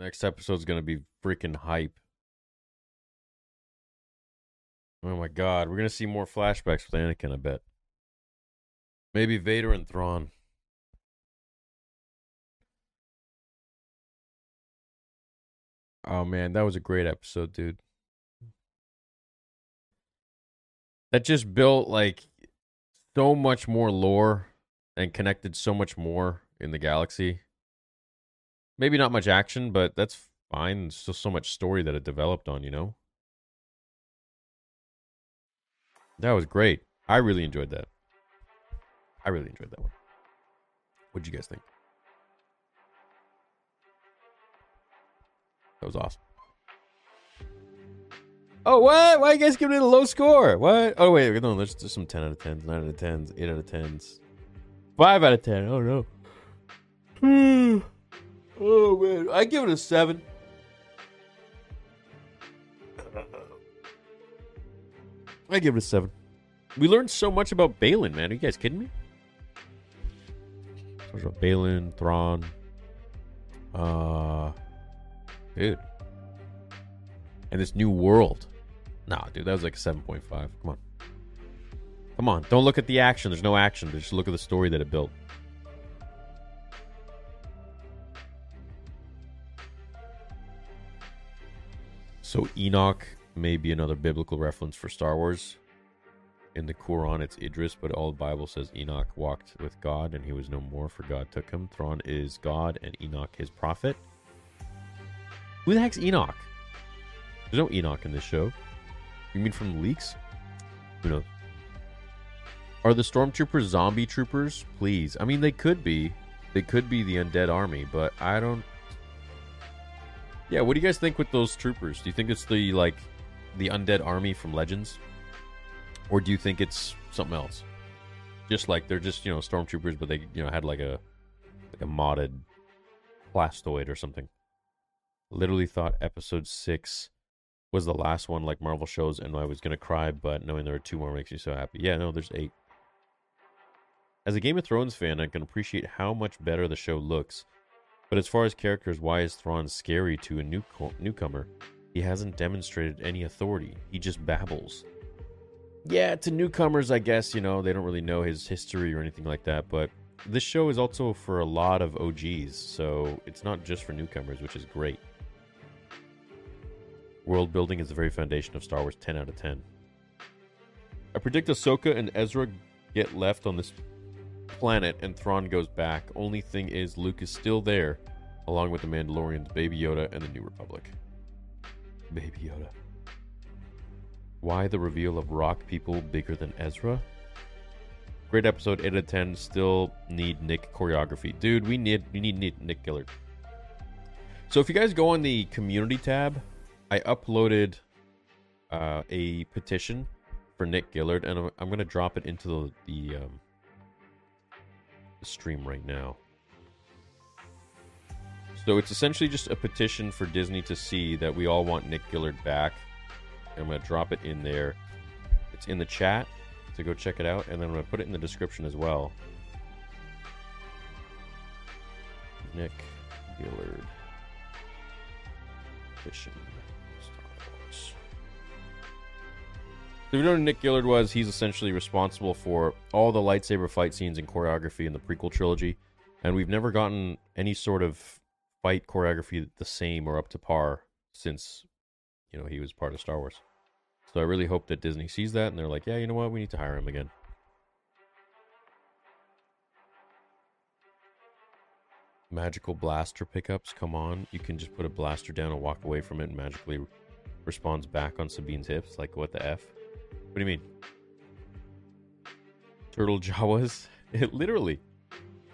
Next episode's gonna be freaking hype. Oh my god, we're gonna see more flashbacks with Anakin, I bet. Maybe Vader and Thrawn. Oh man, that was a great episode, dude. That just built like so much more lore and connected so much more in the galaxy. Maybe not much action, but that's fine. There's still so much story that it developed on, you know? That was great. I really enjoyed that. I really enjoyed that one. What'd you guys think? That was awesome. Oh, what? Why are you guys giving it a low score? What? Oh, wait. No, there's just some 10 out of 10s, 9 out of 10s, 8 out of 10s, 5 out of 10. Oh, no. Hmm. Oh, man. I give it a 7. I give it a 7. We learned so much about Baylan, man. Are you guys kidding me? Much about Baylan, Thrawn. Uh, dude. And this new world. Nah, dude, that was like a 7.5. Come on. Come on. Don't look at the action. There's no action. Just look at the story that it built. So Enoch may be another biblical reference for Star Wars. In the Quran, it's Idris, but all the Bible says Enoch walked with God and he was no more, for God took him. Thrawn is God and Enoch his prophet. Who the heck's Enoch? There's no Enoch in this show. You mean from leaks? Who knows? Are the stormtroopers zombie troopers? Please. I mean, they could be. They could be the undead army, but I don't. Yeah, what do you guys think with those troopers? Do you think it's the like the undead army from Legends, or do you think it's something else? Just like they're just you know stormtroopers, but they you know had like a like a modded plastoid or something. Literally thought episode six was the last one like Marvel shows, and I was gonna cry, but knowing there are two more makes me so happy. Yeah, no, there's eight. As a Game of Thrones fan, I can appreciate how much better the show looks. But as far as characters, why is Thrawn scary to a new newcomer? He hasn't demonstrated any authority. He just babbles. Yeah, to newcomers, I guess, you know, they don't really know his history or anything like that, but this show is also for a lot of OGs, so it's not just for newcomers, which is great. World building is the very foundation of Star Wars 10 out of 10. I predict Ahsoka and Ezra get left on this planet and Thrawn goes back. Only thing is, Luke is still there, along with the Mandalorians, Baby Yoda, and the New Republic. Baby Yoda. Why the reveal of rock people bigger than Ezra? Great episode, 8 out of 10. Still need Nick choreography. Dude, we need we need Nick Gillard. So if you guys go on the community tab, I uploaded uh, a petition for Nick Gillard, and I'm, I'm going to drop it into the, the, um, stream right now. So it's essentially just a petition for Disney to see that we all want Nick Gillard back. I'm going to drop it in there. It's in the chat, so go check it out, and then I'm going to put it in the description as well. Nick Gillard petition. So if you know who Nick Gillard was, he's essentially responsible for all the lightsaber fight scenes and choreography in the prequel trilogy. And we've never gotten any sort of fight choreography the same or up to par since, you know, he was part of Star Wars. So I really hope that Disney sees that and they're like, yeah, you know what, we need to hire him again. Magical blaster pickups, come on. You can just put a blaster down and walk away from it and magically responds back on Sabine's hips. Like, what the F? What do you mean? Turtle Jawas? Literally.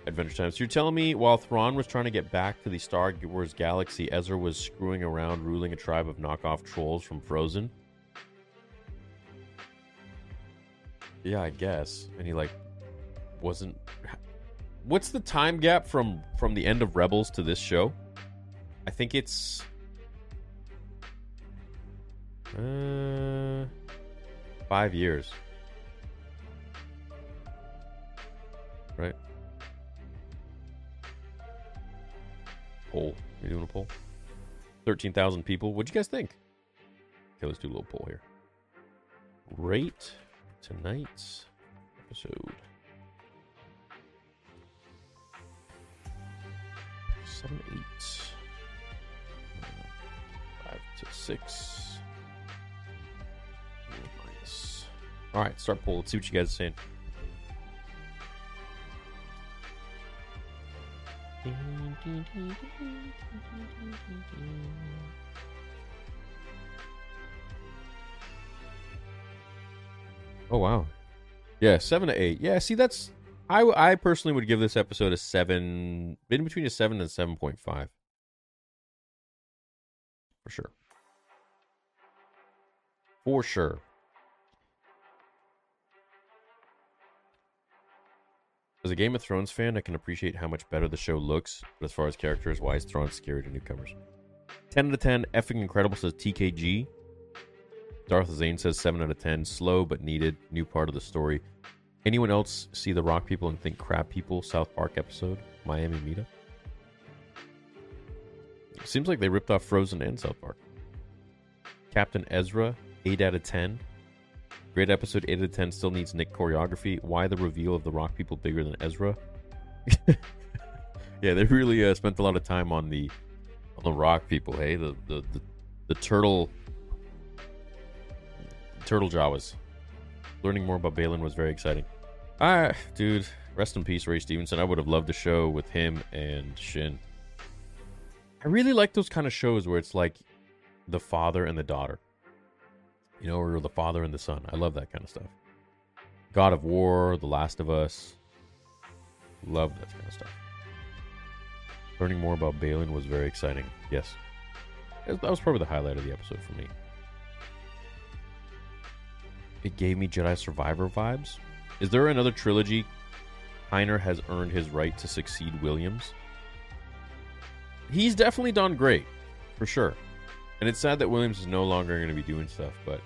Adventure Time. So you're telling me while Thrawn was trying to get back to the Star Wars galaxy, Ezra was screwing around ruling a tribe of knockoff trolls from Frozen? Yeah, I guess. And he like wasn't What's the time gap from from the end of Rebels to this show? I think it's uh 5 years. Right? Poll. You doing a poll? 13,000 people. What'd you guys think? Okay, let's do a little poll here. Rate tonight's episode. Seven, eight. Five to six. All right, start poll. Let's see what you guys are saying. Oh wow, yeah, seven to eight. Yeah, see, that's I I personally would give this episode a seven, in between a seven and seven point five, for sure, for sure. As a Game of Thrones fan, I can appreciate how much better the show looks, but as far as characters wise, Thrawn's scary to newcomers. 10 out of 10, effing incredible, says TKG. Darth Zane says 7 out of 10, slow but needed, new part of the story. Anyone else see the Rock People and think Crab People South Park episode, Miami Meetup? Seems like they ripped off Frozen and South Park. Captain Ezra, 8 out of 10. Great episode, 8 out of 10. Still needs Nick choreography. Why the reveal of the Rock People bigger than Ezra? yeah, they really uh, spent a lot of time on the on the Rock People. Hey, the the the, the turtle turtle Jawas. Learning more about Baylan was very exciting. Ah, dude, rest in peace, Ray Stevenson. I would have loved a show with him and Shin. I really like those kind of shows where it's like the father and the daughter you know, or the father and the son. I love that kind of stuff. God of War, The Last of Us. Love that kind of stuff. Learning more about Baylan was very exciting. Yes. That was probably the highlight of the episode for me. It gave me Jedi Survivor vibes. Is there another trilogy Kiner has earned his right to succeed Williams? He's definitely done great, for sure. And it's sad that Williams is no longer going to be doing stuff, but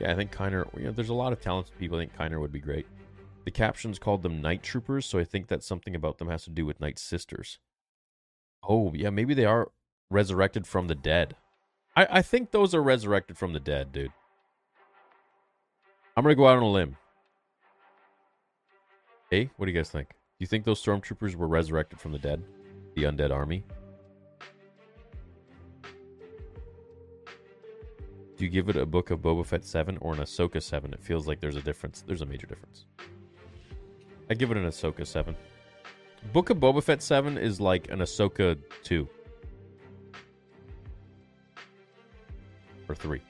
yeah, I think Kiner, you know, there's a lot of talented people. I think Kiner would be great. The captions called them Night Troopers, so I think that something about them has to do with Night Sisters. Oh, yeah, maybe they are resurrected from the dead. I, I think those are resurrected from the dead, dude. I'm going to go out on a limb. Hey, what do you guys think? Do you think those stormtroopers were resurrected from the dead? The undead army? Do you give it a book of Boba Fett 7 or an Ahsoka 7? It feels like there's a difference. There's a major difference. I give it an Ahsoka 7. Book of Boba Fett 7 is like an Ahsoka 2. Or 3.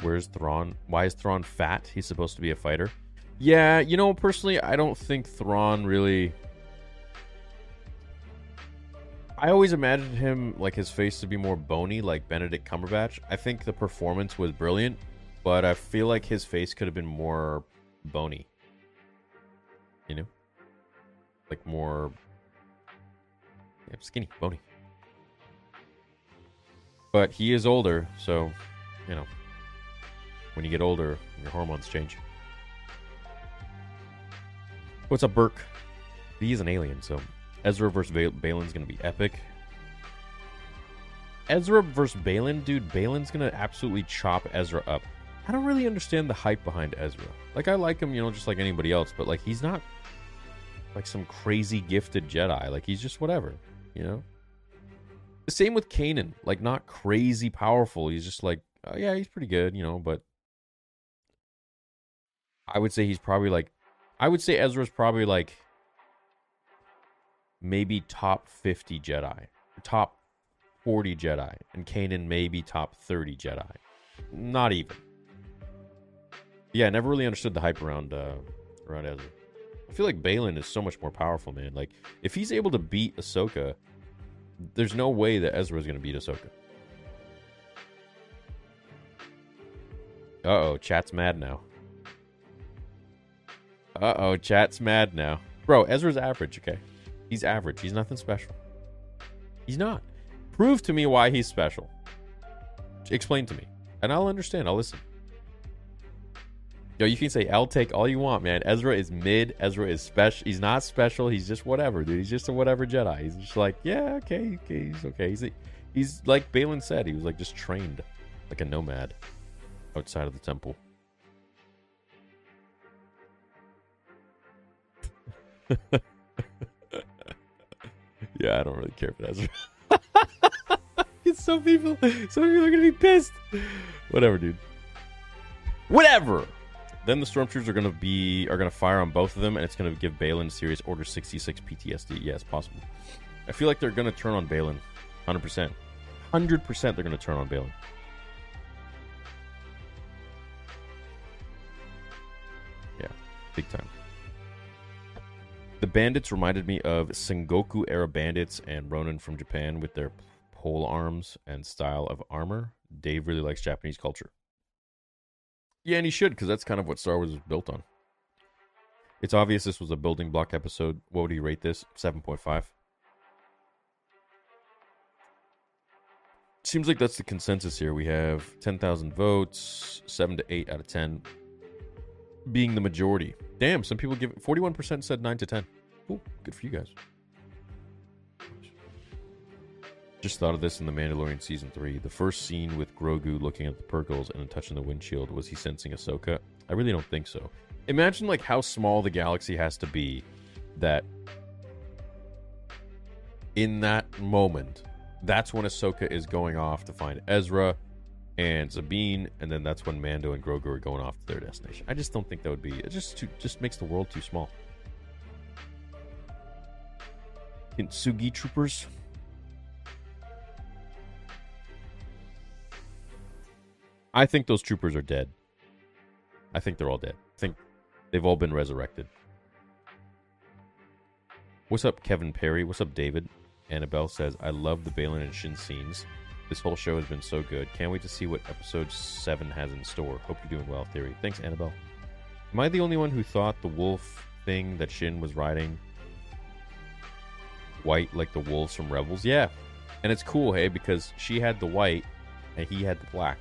Where's Thrawn? Why is Thrawn fat? He's supposed to be a fighter. Yeah, you know, personally, I don't think Thrawn really I always imagined him like his face to be more bony, like Benedict Cumberbatch. I think the performance was brilliant, but I feel like his face could have been more bony. You know, like more yeah, skinny, bony. But he is older, so you know, when you get older, your hormones change. What's up, Burke? He's an alien, so Ezra versus Baylan's going to be epic. Ezra versus Baylan, dude, Baylan's to absolutely chop Ezra up. I don't really understand the hype behind Ezra. Like, I like him, you know, just like anybody else, but, like, he's not like some crazy gifted Jedi. Like, he's just whatever, you know? The same with Kanan. Like, not crazy powerful. He's just like, oh, yeah, he's pretty good, you know, but I would say he's probably like, I would say Ezra's probably like maybe top 50 Jedi, top 40 Jedi, and Kanan maybe top 30 Jedi. Not even. Yeah, I never really understood the hype around uh, around Ezra. I feel like Baylan is so much more powerful, man. Like if he's able to beat Ahsoka, there's no way that Ezra is going to beat Ahsoka. Uh oh, chat's mad now. Uh oh, chat's mad now. Bro, Ezra's average, okay? He's average. He's nothing special. He's not. Prove to me why he's special. Explain to me. And I'll understand. I'll listen. Yo, you can say I'll take all you want, man. Ezra is mid. Ezra is special. He's not special. He's just whatever, dude. He's just a whatever Jedi. He's just like, yeah, okay, okay, he's okay. He's he's like Baylan said. He was like just trained, like a nomad, outside of the temple. yeah, I don't really care for Ezra. it's some people, some people are gonna be pissed. Whatever, dude. Whatever. Then the stormtroopers are gonna be are gonna fire on both of them, and it's gonna give Baylan serious Order 66 PTSD. Yes, possible. I feel like they're gonna turn on Baylan, hundred percent, hundred percent. They're gonna turn on Baylan. Yeah, big time. The bandits reminded me of Sengoku era bandits and Ronin from Japan with their pole arms and style of armor. Dave really likes Japanese culture. Yeah, and he should, because that's kind of what Star Wars was built on. It's obvious this was a building block episode. What would he rate this? 7.5. Seems like that's the consensus here. We have 10,000 votes, 7 to 8 out of 10 being the majority. Damn, some people give it 41% said 9 to 10. Cool. Good for you guys. Just thought of this in The Mandalorian Season 3. The first scene with Grogu looking at the Purrgils and touching the windshield, was he sensing Ahsoka? I really don't think so. Imagine like how small the galaxy has to be that in that moment, that's when Ahsoka is going off to find Ezra and Sabine, and then that's when Mando and Grogu are going off to their destination. I just don't think that would be. It just too, just makes the world too small. Kintsugi troopers. I think those troopers are dead. I think they're all dead. I think they've all been resurrected. What's up, Kevin Perry? What's up, David? Annabelle says, I love the Baylan and Shin scenes. This whole show has been so good. Can't wait to see what episode 7 has in store. Hope you're doing well, Theory. Thanks, Annabelle. Am I the only one who thought the wolf thing that Shin was riding white like the wolves from Rebels? Yeah. And it's cool, hey, because she had the white and he had the black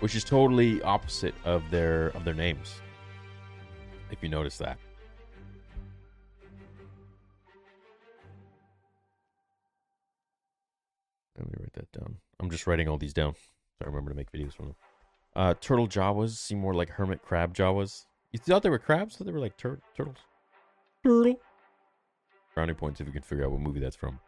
which is totally opposite of their of their names. If you notice that. Let me write that down. I'm just writing all these down. So I remember to make videos from them. Uh, turtle Jawas seem more like hermit crab Jawas. You thought they were crabs? thought they were like tur- turtles. Turtle. Brownie points if you can figure out what movie that's from.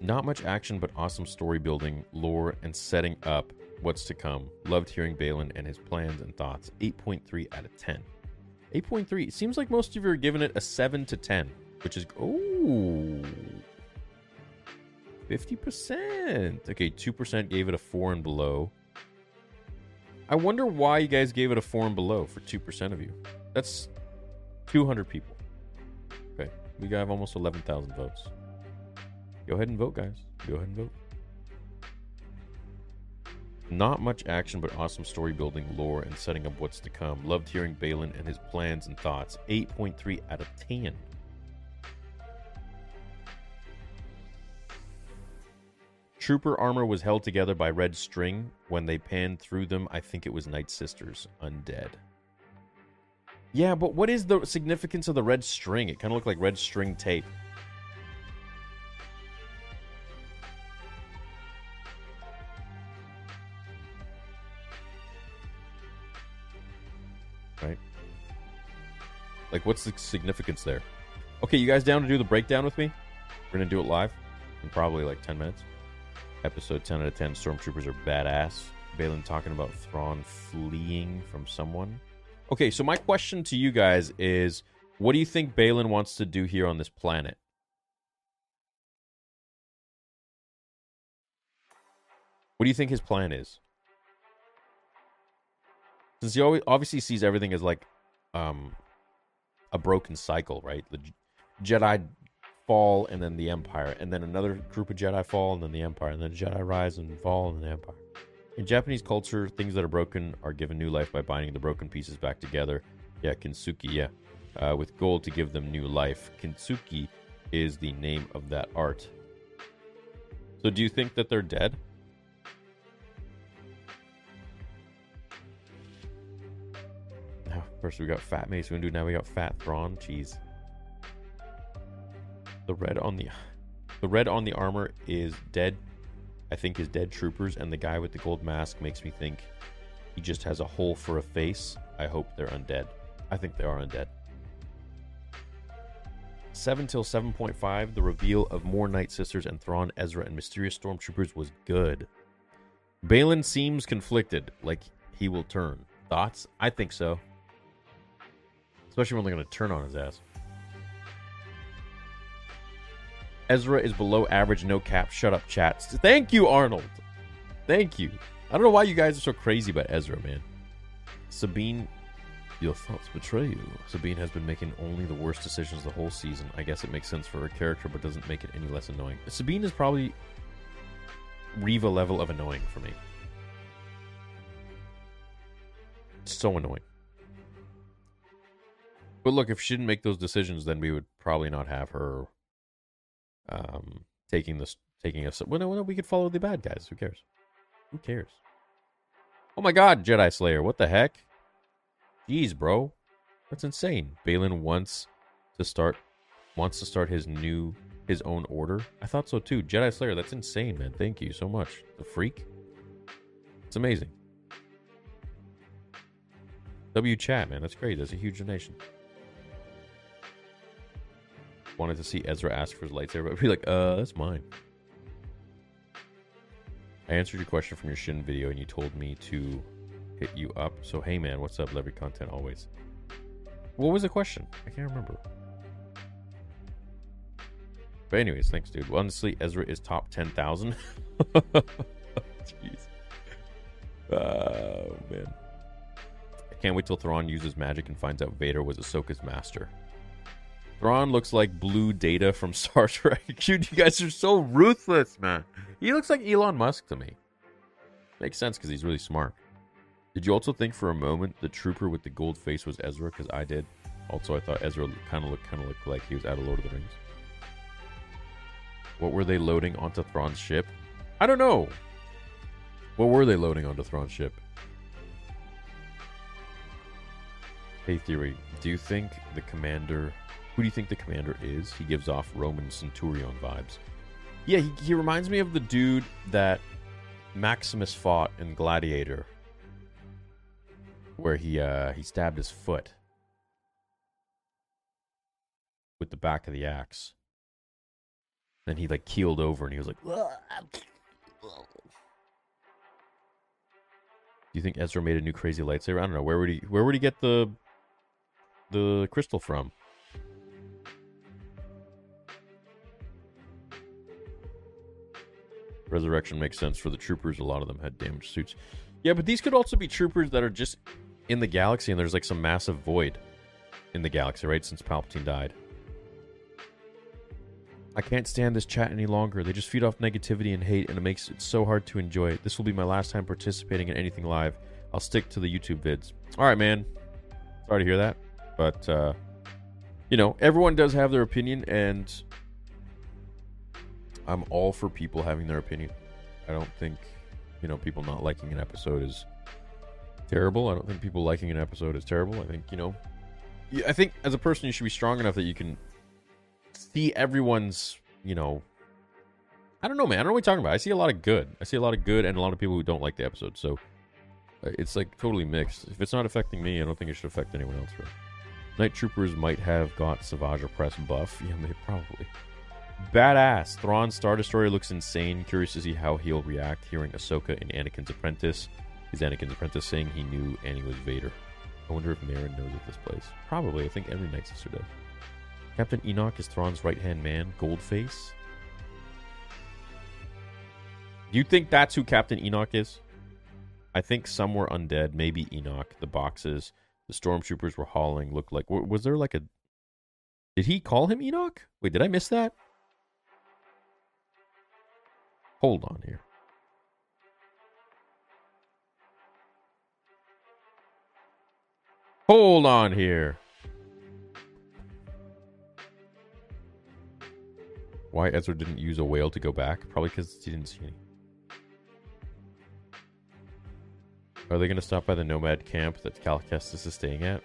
Not much action, but awesome story building, lore, and setting up what's to come. Loved hearing Baylan and his plans and thoughts. 8.3 out of 10. 8.3. It seems like most of you are giving it a 7 to 10, which is. Oh. 50%. Okay, 2% gave it a 4 and below. I wonder why you guys gave it a 4 and below for 2% of you. That's 200 people. Okay, we have almost 11,000 votes. Go ahead and vote, guys. Go ahead and vote. Not much action, but awesome story building, lore, and setting up what's to come. Loved hearing Baylan and his plans and thoughts. 8.3 out of 10. Trooper armor was held together by red string. When they panned through them, I think it was Night Sisters, undead. Yeah, but what is the significance of the red string? It kind of looked like red string tape. Right? Like, what's the significance there? Okay, you guys down to do the breakdown with me? We're going to do it live in probably like 10 minutes. Episode 10 out of 10 Stormtroopers are badass. Baylan talking about Thrawn fleeing from someone. Okay, so my question to you guys is what do you think Baylan wants to do here on this planet? What do you think his plan is? Since he always, obviously sees everything as like um, a broken cycle, right? The Jedi fall and then the Empire, and then another group of Jedi fall and then the Empire, and then Jedi rise and fall and the Empire. In Japanese culture, things that are broken are given new life by binding the broken pieces back together. Yeah, kintsugi, yeah. Uh, with gold to give them new life. Kintsugi is the name of that art. So do you think that they're dead? Now, first we got Fat Mace Windu, now we got Fat Thrawn. Jeez. The red on the the red on the armor is dead. I think is dead troopers, and the guy with the gold mask makes me think he just has a hole for a face. I hope they're undead. I think they are undead. 7 till 7.5, the reveal of more Night Sisters and Thrawn, Ezra, and mysterious stormtroopers was good. Baylan seems conflicted, like he will turn. Thoughts? I think so. Especially when they're going to turn on his ass. Ezra is below average, no cap. Shut up, chats. Thank you, Arnold. Thank you. I don't know why you guys are so crazy about Ezra, man. Sabine, your thoughts betray you. Sabine has been making only the worst decisions the whole season. I guess it makes sense for her character, but doesn't make it any less annoying. Sabine is probably Reva level of annoying for me. So annoying. But look, if she didn't make those decisions, then we would probably not have her um, taking this, taking us. Well, no, no, we could follow the bad guys. Who cares? Who cares? Oh my God, Jedi Slayer! What the heck? Jeez, bro, that's insane. Baylan wants to start, wants to start his new, his own order. I thought so too. Jedi Slayer, that's insane, man. Thank you so much. The freak. It's amazing. W chat, man. That's great. That's a huge donation wanted to see Ezra ask for his lightsaber, but I'd be like, uh, that's mine. I answered your question from your Shin video, and you told me to hit you up. So, hey, man, what's up? Your content always. What was the question? I can't remember. But anyways, thanks, dude. Honestly, Ezra is top 10,000. Jeez. Oh, man. I can't wait till Thrawn uses magic and finds out Vader was Ahsoka's master. Thrawn looks like blue data from Star Trek. Dude, you guys are so ruthless, man. He looks like Elon Musk to me. Makes sense because he's really smart. Did you also think for a moment the trooper with the gold face was Ezra? Because I did. Also, I thought Ezra kind of looked kind of looked like he was out of Lord of the Rings. What were they loading onto Thrawn's ship? I don't know. What were they loading onto Thrawn's ship? Hey, theory. Do you think the commander who do you think the commander is? He gives off Roman Centurion vibes. Yeah, he, he reminds me of the dude that Maximus fought in Gladiator, where he uh, he stabbed his foot with the back of the axe. Then he like keeled over and he was like. Do you think Ezra made a new crazy lightsaber? I don't know. Where would he where would he get the the crystal from? Resurrection makes sense for the troopers. A lot of them had damaged suits. Yeah, but these could also be troopers that are just in the galaxy and there's like some massive void in the galaxy, right? Since Palpatine died. I can't stand this chat any longer. They just feed off negativity and hate, and it makes it so hard to enjoy. This will be my last time participating in anything live. I'll stick to the YouTube vids. All right, man. Sorry to hear that. But, uh, you know, everyone does have their opinion, and I'm all for people having their opinion. I don't think, you know, people not liking an episode is terrible. I don't think people liking an episode is terrible. I think, you know, I think as a person, you should be strong enough that you can see everyone's, you know, I don't know, man. I don't know what you're talking about. I see a lot of good. I see a lot of good and a lot of people who don't like the episode. So uh, it's like totally mixed. If it's not affecting me, I don't think it should affect anyone else. Right? Night Troopers might have got Savage Opress buff. Yeah, they probably. Badass. Thrawn's Star Destroyer looks insane. Curious to see how he'll react hearing Ahsoka in Anakin's apprentice. Is Anakin's apprentice saying he knew Annie was Vader? I wonder if Merrin knows of this place. Probably. I think every Night Sister does. Captain Enoch is Thrawn's right hand man, Goldface. Do you think that's who Captain Enoch is? I think some were undead, maybe Enoch. The boxes the stormtroopers were hauling looked like. Was there like a. Did he call him Enoch? Wait, did I miss that? Hold on here. Hold on here. Why Ezra didn't use a whale to go back? Probably because he didn't see any. Are they going to stop by the nomad camp that calkestis is staying at?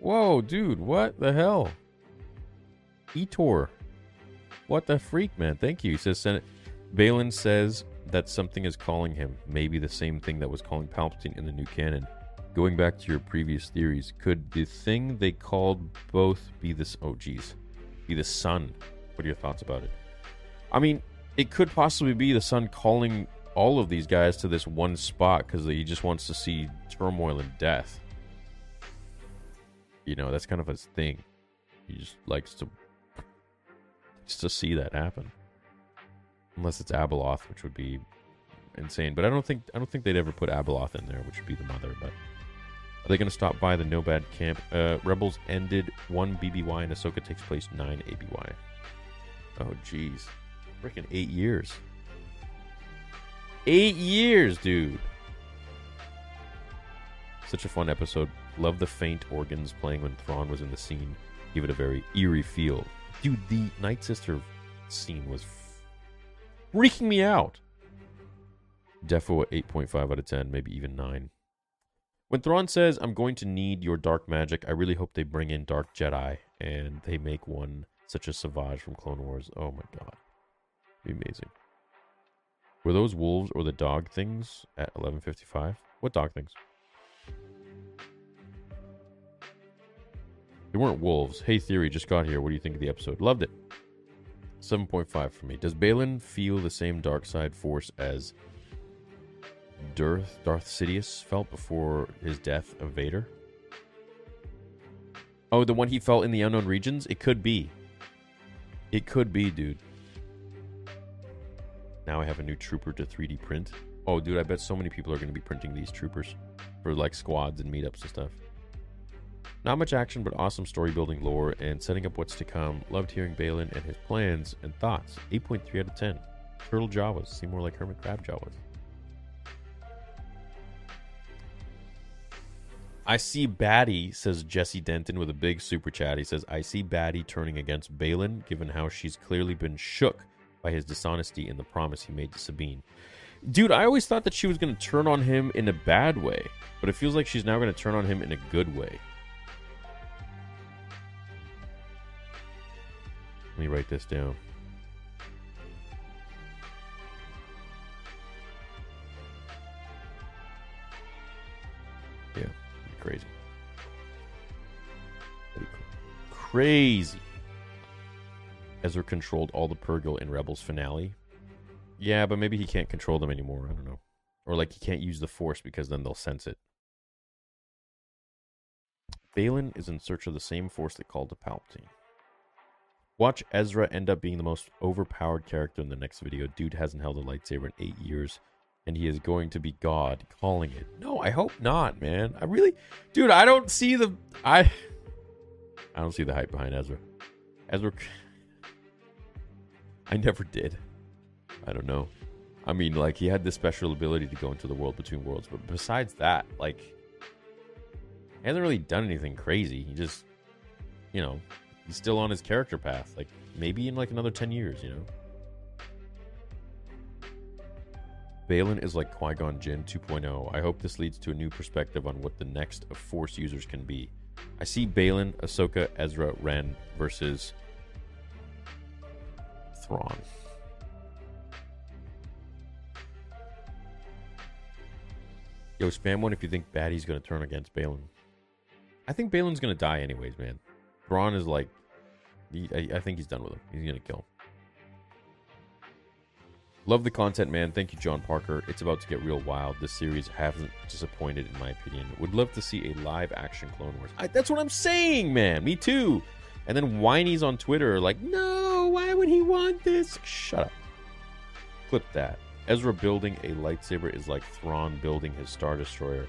Whoa, dude, what the hell? Etor. What the freak, man? Thank you. He says Senate. Baylan says that something is calling him. Maybe the same thing that was calling Palpatine in the new canon. Going back to your previous theories, could the thing they called both be this? Oh, geez, be the Son? What are your thoughts about it? I mean, it could possibly be the Son calling all of these guys to this one spot because he just wants to see turmoil and death. You know, that's kind of his thing. He just likes to just to see that happen. Unless it's Abeloth, which would be insane. But I don't think I don't think they'd ever put Abeloth in there, which would be the mother. But are they going to stop by the Nomad camp? Uh, Rebels ended one BBY and Ahsoka takes place nine ABY. Oh, jeez, freaking eight years. Eight years, dude. Such a fun episode. Love the faint organs playing when Thrawn was in the scene. Give it a very eerie feel. Dude, the Night Sister scene was freaking me out. Defo 8.5 out of 10, maybe even 9. When Thrawn says, I'm going to need your dark magic, I really hope they bring in Dark Jedi and they make one such as Savage from Clone Wars. Oh my god. Be amazing. Were those wolves or the dog things at 11:55? What dog things? They weren't wolves. Hey Theory just got here. What do you think of the episode? Loved it. 7.5 for me. Does Baylan feel the same dark side force as Darth Darth Sidious felt before his death of Vader? Oh, the one he felt in the unknown regions? It could be. It could be, dude. Now I have a new trooper to 3D print. Oh, dude, I bet so many people are going to be printing these troopers for like squads and meetups and stuff. Not much action, but awesome story building lore and setting up what's to come. Loved hearing Baylan and his plans and thoughts. 8.3 out of 10. Turtle Jawas seem more like Hermit Crab Jawas. I see Batty, says Jesse Denton with a big super chat. He says, I see Batty turning against Baylan, given how she's clearly been shook by his dishonesty in the promise he made to Sabine. Dude, I always thought that she was going to turn on him in a bad way, but it feels like she's now going to turn on him in a good way. Me write this down. Yeah, crazy. Crazy. Ezra controlled all the Purrgil in Rebels finale. Yeah, but maybe he can't control them anymore. I don't know. Or like he can't use the Force because then they'll sense it. Baylan is in search of the same Force that called to Palpatine. Watch Ezra end up being the most overpowered character in the next video. Dude hasn't held a lightsaber in eight years, and he is going to be God calling it. No, I hope not, man. I really, dude, I don't see the I. I don't see the hype behind Ezra. Ezra I never did. I don't know. I mean, like, he had this special ability to go into the world between worlds, but besides that, like, he hasn't really done anything crazy. He just, you know, he's still on his character path. Like, maybe in like another 10 years, you know? Baylan is like Qui Gon Jinn 2.0. I hope this leads to a new perspective on what the next of Force users can be. I see Baylan, Ahsoka, Ezra, Ren versus Thrawn. Yo, spam one if you think Batty's gonna turn against Baylan. I think Baylan's gonna die anyways, man. Thrawn is like, he, I, I think he's done with him. He's gonna kill. Love the content, man. Thank you, John Parker. It's about to get real wild. This series hasn't disappointed, in my opinion. Would love to see a live action Clone Wars. I, that's what I'm saying, man. Me too. And then whinies on Twitter like, no, why would he want this? Shut up. clip that. Ezra building a lightsaber is like Thrawn building his Star Destroyer.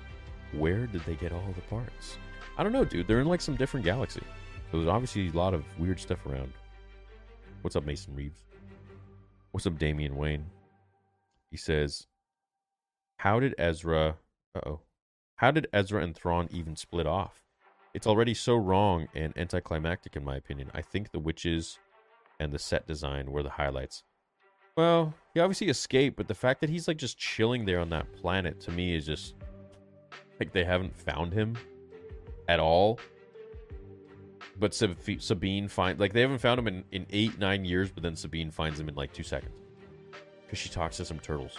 Where did they get all the parts? I don't know, dude. They're in like some different galaxy. There's obviously a lot of weird stuff around. What's up, Mason Reeves? What's up, Damian Wayne? He says, How did Ezra. Uh oh. How did Ezra and Thrawn even split off? It's already so wrong and anticlimactic, in my opinion. I think the witches and the set design were the highlights. Well, he obviously escaped, but the fact that he's like just chilling there on that planet to me is just like they haven't found him at all. But Sabine find like they haven't found him in, in eight nine years, but then Sabine finds him in like two seconds because she talks to some turtles.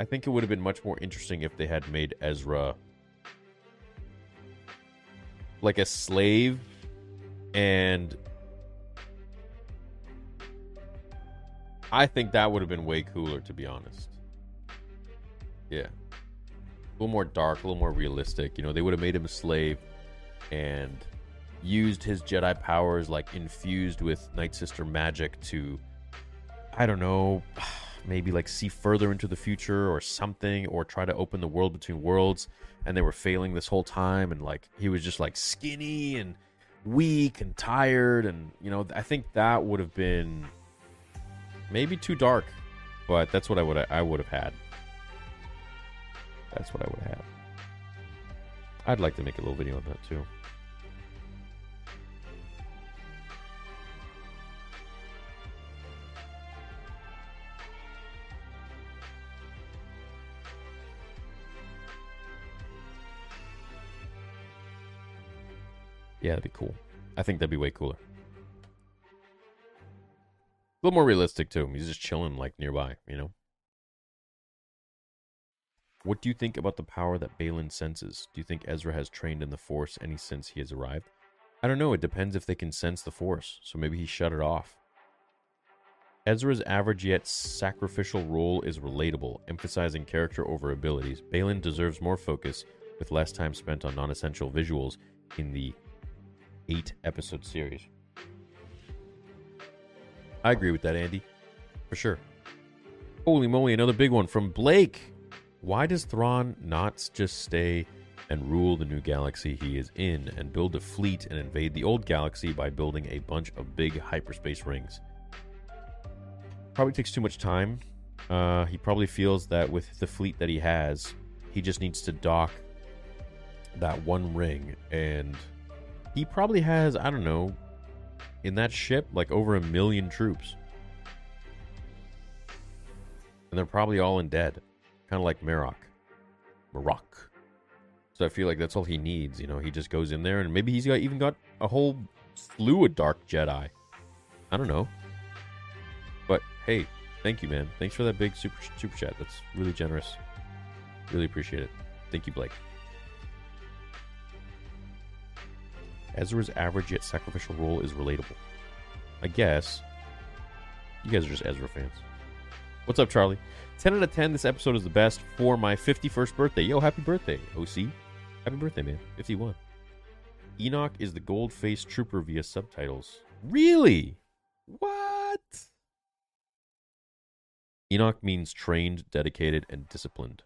I think it would have been much more interesting if they had made Ezra like a slave and I think that would have been way cooler to be honest. Yeah. A little more dark, a little more realistic. You know, they would have made him a slave and used his Jedi powers like infused with Night Sister magic to I don't know, maybe like see further into the future or something or try to open the world between worlds and they were failing this whole time and like he was just like skinny and weak and tired and you know I think that would have been maybe too dark but that's what I would I would have had. That's what I would have I'd like to make a little video on that too Yeah, that'd be cool. I think that'd be way cooler. A little more realistic too. He's just chilling like nearby, you know. What do you think about the power that Baylan senses? Do you think Ezra has trained in the Force any since he has arrived? I don't know. It depends if they can sense the Force, so maybe he shut it off. Ezra's average yet sacrificial role is relatable, emphasizing character over abilities. Baylan deserves more focus, with less time spent on non essential visuals in the eight episode series. I agree with that, Andy. For sure. Holy moly, another big one from Blake. Why does Thrawn not just stay and rule the new galaxy he is in and build a fleet and invade the old galaxy by building a bunch of big hyperspace rings? Probably takes too much time. Uh, he probably feels that with the fleet that he has, he just needs to dock that one ring and he probably has, I don't know, in that ship, like over a million troops. And they're probably all in dead. Kind of like Marrok. Marrok. So I feel like that's all he needs. You know, he just goes in there and maybe he's got even got a whole slew of Dark Jedi. I don't know. But hey, thank you, man. Thanks for that big super super chat. That's really generous. Really appreciate it. Thank you, Blake. Ezra's average yet sacrificial role is relatable. I guess. You guys are just Ezra fans. What's up, Charlie? 10 out of 10. This episode is the best for my 51st birthday. Yo, happy birthday, OC. Happy birthday, man. 51. Enoch is the gold faced trooper via subtitles. Really? What? Enoch means trained, dedicated, and disciplined.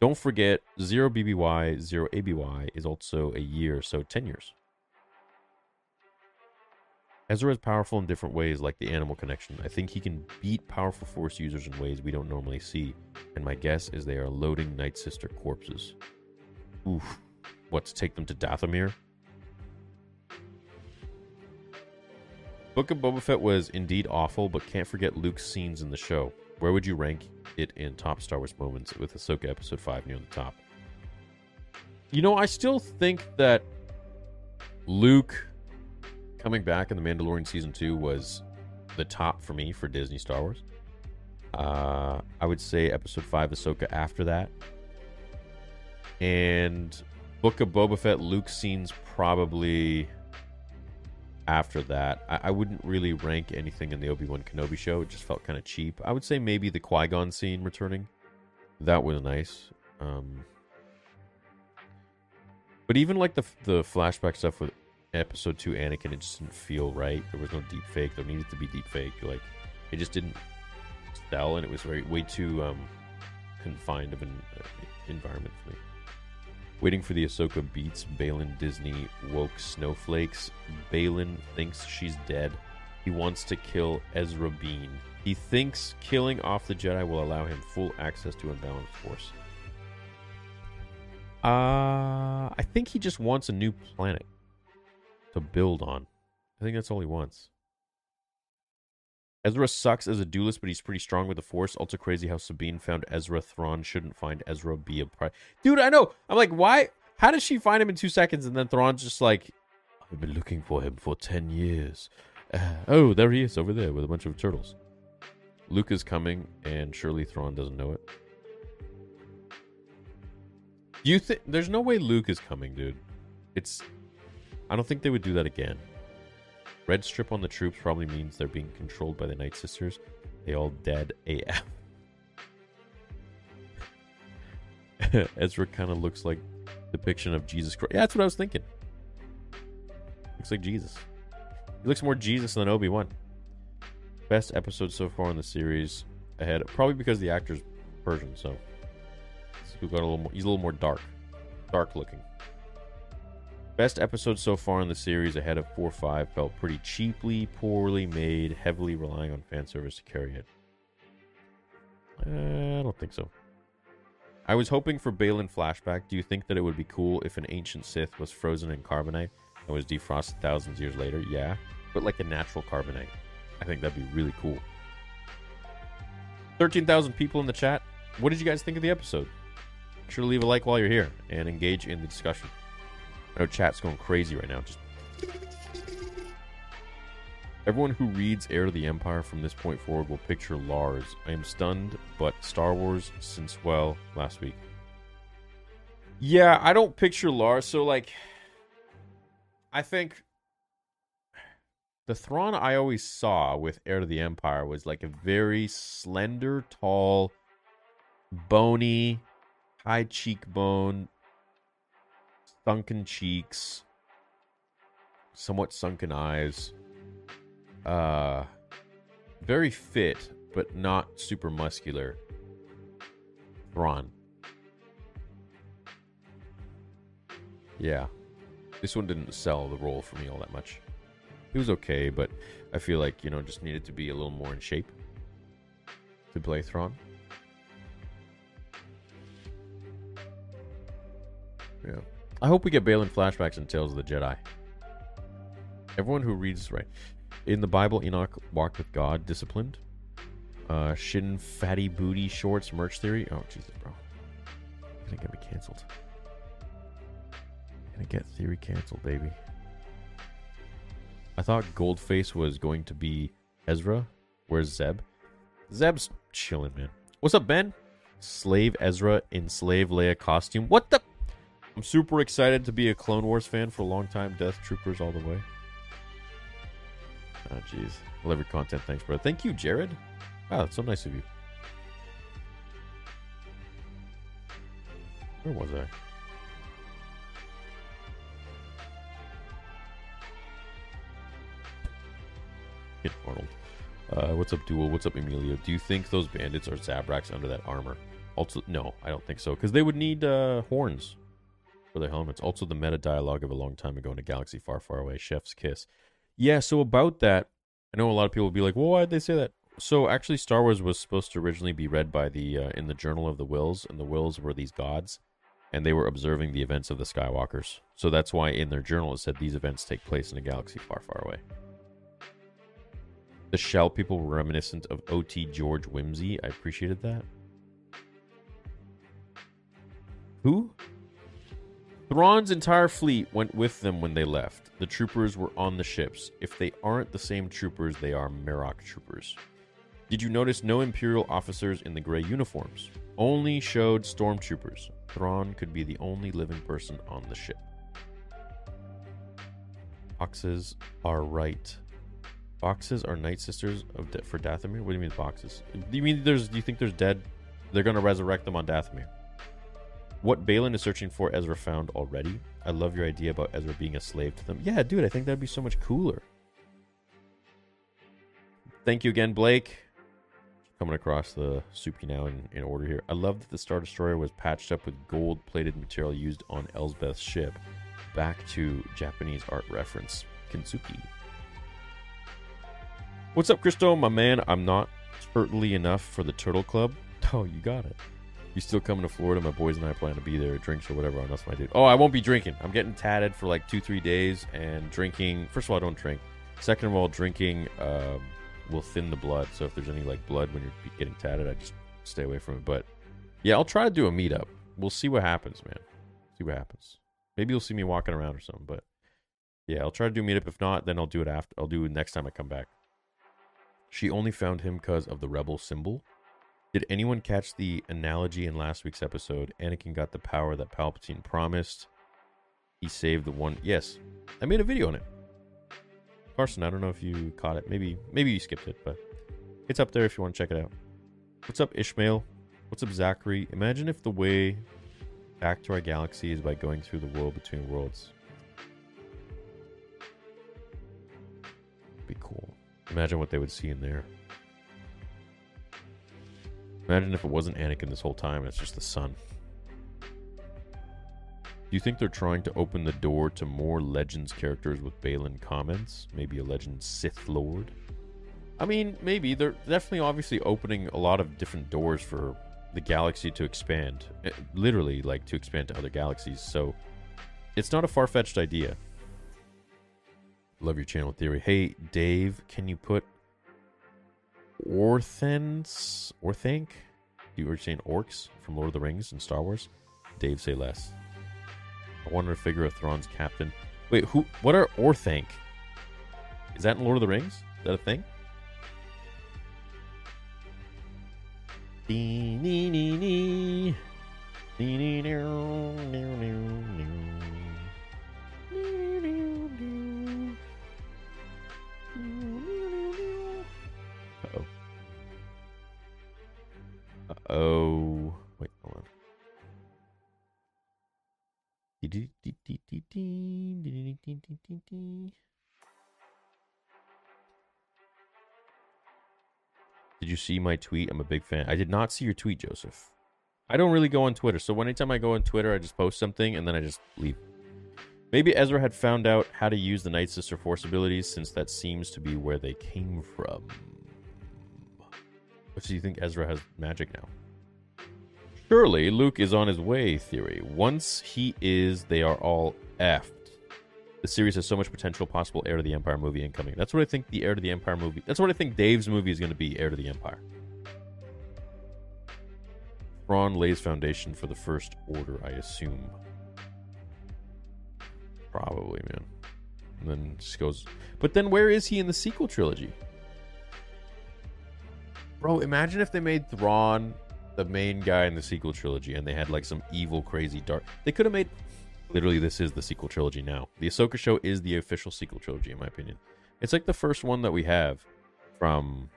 Don't forget, 0 BBY, 0 ABY is also a year, so 10 years. Ezra is powerful in different ways, like the animal connection. I think he can beat powerful Force users in ways we don't normally see, and my guess is they are loading Night Sister corpses. Oof. What, to take them to Dathomir? Book of Boba Fett was indeed awful, but can't forget Luke's scenes in the show. Where would you rank it in top Star Wars moments with Ahsoka Episode 5 near the top? You know, I still think that Luke coming back in the Mandalorian season two was the top for me for Disney Star Wars. Uh, I would say Episode Five, Ahsoka after that, and Book of Boba Fett, Luke scenes probably after that. I, I wouldn't really rank anything in the Obi Wan Kenobi show. It just felt kind of cheap. I would say maybe the Qui Gon scene returning. That was nice. Um, but even like the the flashback stuff with episode two Anakin, it just didn't feel right. There was no deep fake. There needed to be deep fake. Like It just didn't sell, and it was very way too um, confined of an uh, environment for me. Waiting for the Ahsoka beats, Baylan Disney woke snowflakes. Baylan thinks she's dead. He wants to kill Ezra Bean. He thinks killing off the Jedi will allow him full access to unbalanced force. Uh, I think he just wants a new planet to build on. I think that's all he wants. Ezra sucks as a duelist, but he's pretty strong with the Force. Also crazy how Sabine found Ezra. Thrawn shouldn't find Ezra be a pri- dude. I know. I'm like, why? How does she find him in two seconds, and then Thrawn's just like, I've been looking for him for ten years. Uh, oh, there he is over there with a bunch of turtles. Luke is coming, and surely Thrawn doesn't know it. You think there's no way Luke is coming, dude? It's. I don't think they would do that again. Red strip on the troops probably means they're being controlled by the Night Sisters. They all dead AF. Ezra kind of looks like depiction of Jesus Christ. Yeah, that's what I was thinking. Looks like Jesus. He looks more Jesus than Obi Wan. Best episode so far in the series ahead, probably because the actor's Persian, so got a little more. He's a little more dark, dark looking. Best episode so far in the series ahead of 4 5 felt pretty cheaply, poorly made, heavily relying on fan service to carry it. Uh, I don't think so. I was hoping for Baylan flashback. Do you think that it would be cool if an ancient Sith was frozen in carbonite and was defrosted thousands of years later? Yeah, but like a natural carbonite. I think that'd be really cool. 13,000 people in the chat. What did you guys think of the episode? Make sure to leave a like while you're here and engage in the discussion. I know chat's going crazy right now. Just Everyone who reads Heir to the Empire from this point forward will picture Lars. I am stunned, but Star Wars since well last week. Yeah, I don't picture Lars. So like, I think the Thrawn I always saw with Heir to the Empire was like a very slender, tall, bony, high cheekbone, sunken cheeks, somewhat sunken eyes. Uh very fit, but not super muscular. Thrawn. Yeah. This one didn't sell the role for me all that much. He was okay, but I feel like, you know, just needed to be a little more in shape to play Thrawn. Yeah. I hope we get Baylan flashbacks in Tales of the Jedi. Everyone who reads right in the Bible, Enoch walked with God, disciplined. Uh, Shin fatty booty shorts merch theory. Oh Jesus, bro, gonna get me canceled. Gonna get theory canceled, baby. I thought Goldface was going to be Ezra. Where's Zeb? Zeb's chilling, man. What's up, Ben? Slave Ezra in Slave Leia costume. What the? I'm super excited to be a Clone Wars fan for a long time. Death Troopers all the way. Oh, jeez. Love your content. Thanks, bro. Thank you, Jared. Oh, that's so nice of you. Where was I? Hit Arnold. Uh, what's up, Duel? What's up, Emilio? Do you think those bandits are Zabraks under that armor? Also, no, I don't think so, because they would need uh, horns for their helmets. Also, the meta dialogue of a long time ago in a galaxy far, far away. Chef's kiss. Yeah. So about that, I know a lot of people will be like, "Well, why'd they say that?" So actually, Star Wars was supposed to originally be read by the uh, in the Journal of the Whills, and the Whills were these gods, and they were observing the events of the Skywalkers. So that's why in their journal it said these events take place in a galaxy far, far away. The shell people were reminiscent of O.T. George Whimsy. I appreciated that. Who? Thrawn's entire fleet went with them when they left. The troopers were on the ships. If they aren't the same troopers, they are Marrok troopers. Did you notice no Imperial officers in the gray uniforms? Only showed stormtroopers. Thrawn could be the only living person on the ship. Boxes are right. Boxes are night sisters of De- for Dathomir. What do you mean boxes? Do you mean there's? Do you think there's dead? They're gonna resurrect them on Dathomir. What Baylan is searching for, Ezra found already. I love your idea about Ezra being a slave to them. Yeah, dude, I think that'd be so much cooler. Thank you again, Blake. coming across the soupy now in, in order here. I love that the Star Destroyer was patched up with gold plated material used on Elsbeth's ship. Back to Japanese art reference. Kintsugi. What's up, Christo? My man, I'm not turtly enough for the Turtle Club. Oh, you got it. You still coming to Florida? My boys and I plan to be there, drinks or whatever. That's my dude. Oh, I won't be drinking. I'm getting tatted for like two, three days, and drinking. First of all, I don't drink. Second of all, drinking um, will thin the blood. So if there's any like blood when you're getting tatted, I just stay away from it. But yeah, I'll try to do a meetup. We'll see what happens, man. See what happens. Maybe you'll see me walking around or something. But yeah, I'll try to do a meetup. If not, then I'll do it after. I'll do it next time I come back. She only found him because of the rebel symbol. Did anyone catch the analogy in last week's episode? Anakin got the power that Palpatine promised. He saved the one. Yes, I made a video on it. Carson, I don't know if you caught it. Maybe maybe you skipped it, but it's up there if you want to check it out. What's up, Ishmael? What's up, Zachary? Imagine if the way back to our galaxy is by going through the world between worlds. Be cool. Imagine what they would see in there. Imagine if it wasn't Anakin this whole time, it's just the sun. Do you think they're trying to open the door to more Legends characters with Baylan comments? Maybe a Legend Sith Lord? I mean, maybe. They're definitely obviously opening a lot of different doors for the galaxy to expand. Eh, literally, like, to expand to other galaxies. So, it's not a far fetched idea. Love your channel theory. Hey, Dave, can you put Orthens? Orthanc? You were saying orcs from Lord of the Rings and Star Wars? Dave, say less. I wanted to figure a Thrawn's captain. Wait, who? What are Orthanc? Is that in Lord of the Rings? Is that a thing? Dee, nee, nee, nee. Nee, nee, nee, nee, nee, nee. Uh-oh. Wait, hold on. Did you see my tweet? I'm a big fan. I did not see your tweet, Joseph. I don't really go on Twitter, so anytime I go on Twitter, I just post something and then I just leave. Maybe Ezra had found out how to use the Night Sister Force abilities since that seems to be where they came from. What do you think Ezra has magic now? Surely Luke is on his way, theory. Once he is, they are all effed. The series has so much potential, possible Heir to the Empire movie incoming. That's what I think the Heir to the Empire movie. That's what I think Dave's movie is going to be, Heir to the Empire. Thrawn lays foundation for the First Order, I assume. Probably, man. And then just goes. But then where is he in the sequel trilogy? Bro, imagine if they made Thrawn the main guy in the sequel trilogy and they had like some evil, crazy dark. They could have made. Literally, this is the sequel trilogy now. The Ahsoka show is the official sequel trilogy, in my opinion. It's like the first one that we have from.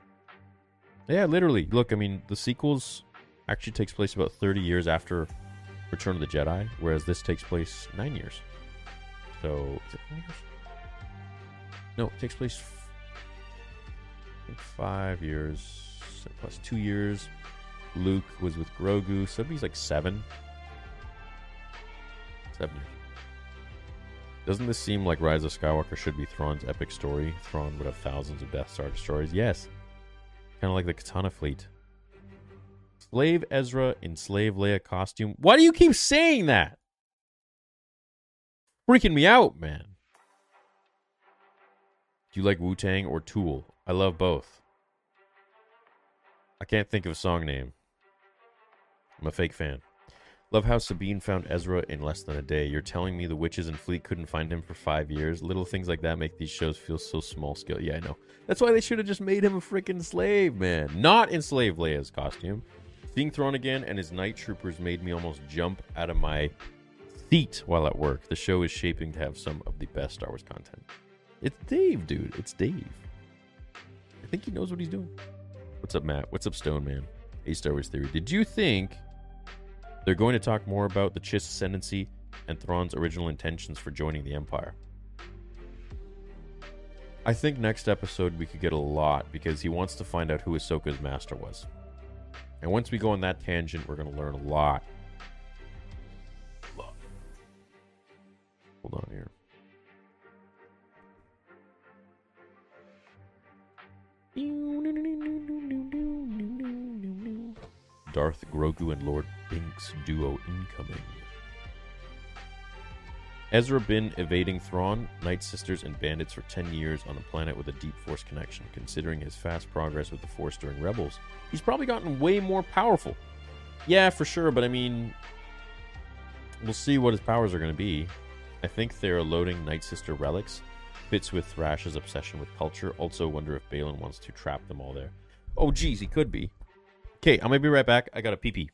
Yeah, literally. Look, I mean, the sequels actually takes place about 30 years after Return of the Jedi, whereas this takes place nine years. So, it years? No, it takes place f- five years plus two years. Luke was with Grogu, so he's like seven. Seven years. Doesn't this seem like Rise of Skywalker should be Thrawn's epic story? Thrawn would have thousands of Death Star destroyers. Yes. Kind of like the Katana fleet. Slave Ezra in Slave Leia costume. Why do you keep saying that? Freaking me out, man. Do you like Wu Tang or Tool? I love both. I can't think of a song name. I'm a fake fan. Love how Sabine found Ezra in less than a day. You're telling me the witches and Fleet couldn't find him for five years? Little things like that make these shows feel so small scale. Yeah, I know. That's why they should have just made him a freaking slave, man. Not enslave Leia's costume. Being thrown again and his night troopers made me almost jump out of my seat while at work. The show is shaping to have some of the best Star Wars content. It's Dave, dude. It's Dave. I think he knows what he's doing. What's up, Matt? What's up, Stone Man? A Star Wars Theory. Did you think they're going to talk more about the Chiss ascendancy and Thrawn's original intentions for joining the Empire? I think next episode we could get a lot because he wants to find out who Ahsoka's master was. And once we go on that tangent, we're going to learn a lot. Hold on here. Darth Grogu and Lord Binks duo incoming. Ezra been evading Thrawn, Night Sisters, and bandits for 10 years on a planet with a deep Force connection. Considering his fast progress with the Force during Rebels, he's probably gotten way more powerful. Yeah, for sure, but I mean, we'll see what his powers are going to be. I think they're loading Night Sister relics. Fits with Thrawn's obsession with culture. Also, wonder if Baylan wants to trap them all there. Oh, geez, he could be. Okay, I'm gonna be right back. I got a pee pee.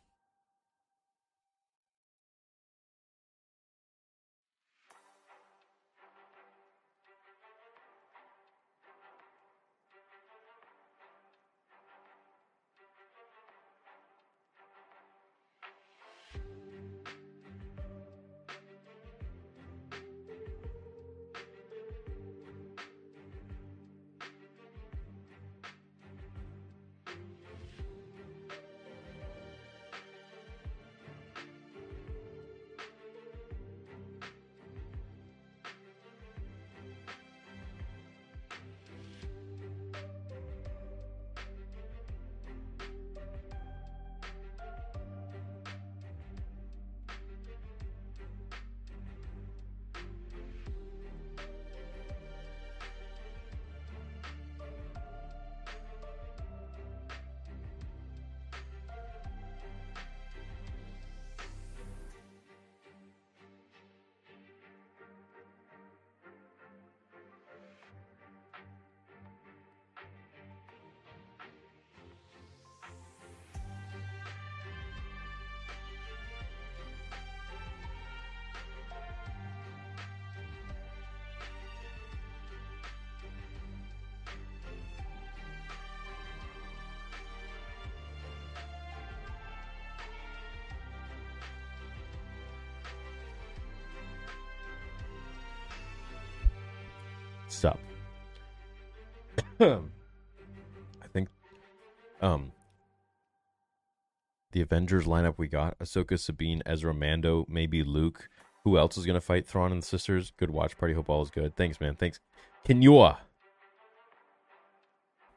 Avengers lineup we got Ahsoka, Sabine, Ezra, Mando, maybe Luke. Who else is going to fight Thrawn and the sisters? Good watch party. Hope all is good. Thanks, man. Thanks. Kenua.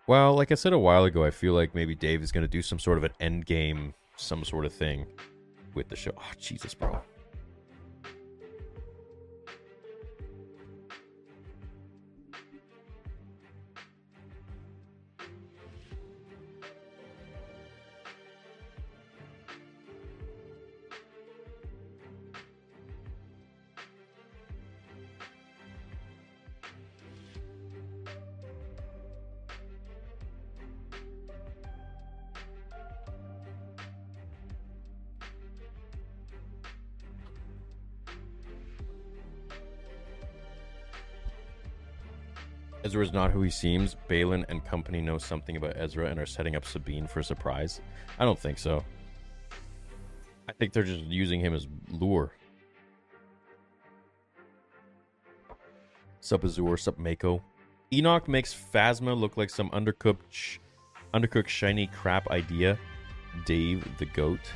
Well, like I said a while ago, I feel like maybe Dave is going to do some sort of an end game, some sort of thing with the show. Oh, Jesus, bro. Ezra is not who he seems. Baylan and company know something about Ezra and are setting up Sabine for a surprise. I don't think so. I think they're just using him as lure. Sup Azure, sup Mako. Enoch makes Phasma look like some undercooked, sh- undercooked shiny crap idea. Dave the goat.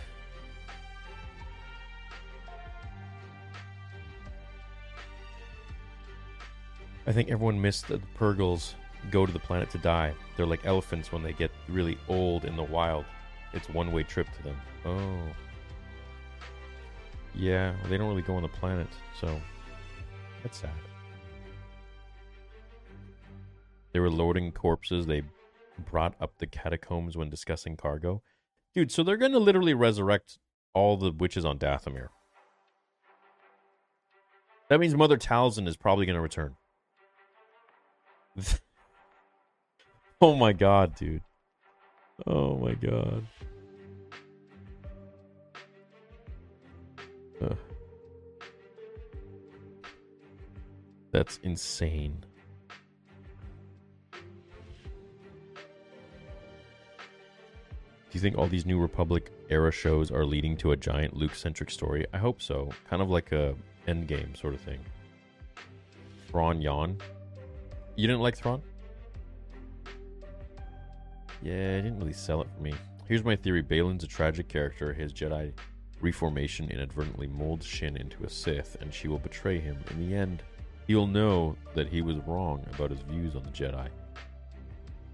I think everyone missed that the Purrgils go to the planet to die. They're like elephants when they get really old in the wild. It's one way trip to them. Oh. Yeah, they don't really go on the planet, so that's sad. They were loading corpses. They brought up the catacombs when discussing cargo. Dude, so they're going to literally resurrect all the witches on Dathomir. That means Mother Talzin is probably going to return. oh my god, dude. Oh my god. Uh, that's insane. Do you think all these New Republic era shows are leading to a giant Luke centric story? I hope so. Kind of like a endgame sort of thing. Thrawn Yon. You didn't like Thrawn? Yeah, it didn't really sell it for me. Here's my theory Baylan's a tragic character. His Jedi reformation inadvertently molds Shin into a Sith, and she will betray him. In the end, he'll know that he was wrong about his views on the Jedi.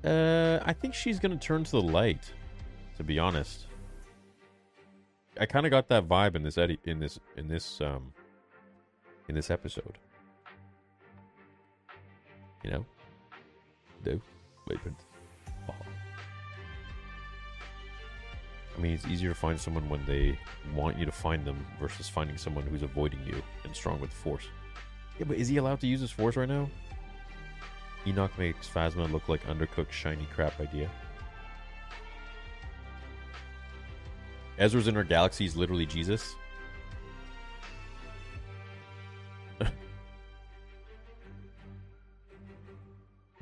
Uh, I think she's gonna turn to the light. To be honest, I kind of got that vibe in this edit in this in this um in this episode. You know, do wait, oh. I mean, it's easier to find someone when they want you to find them versus finding someone who's avoiding you and strong with force. Yeah, but is he allowed to use his force right now? Enoch makes Phasma look like undercooked shiny crap idea. Ezra's inner galaxy is literally Jesus.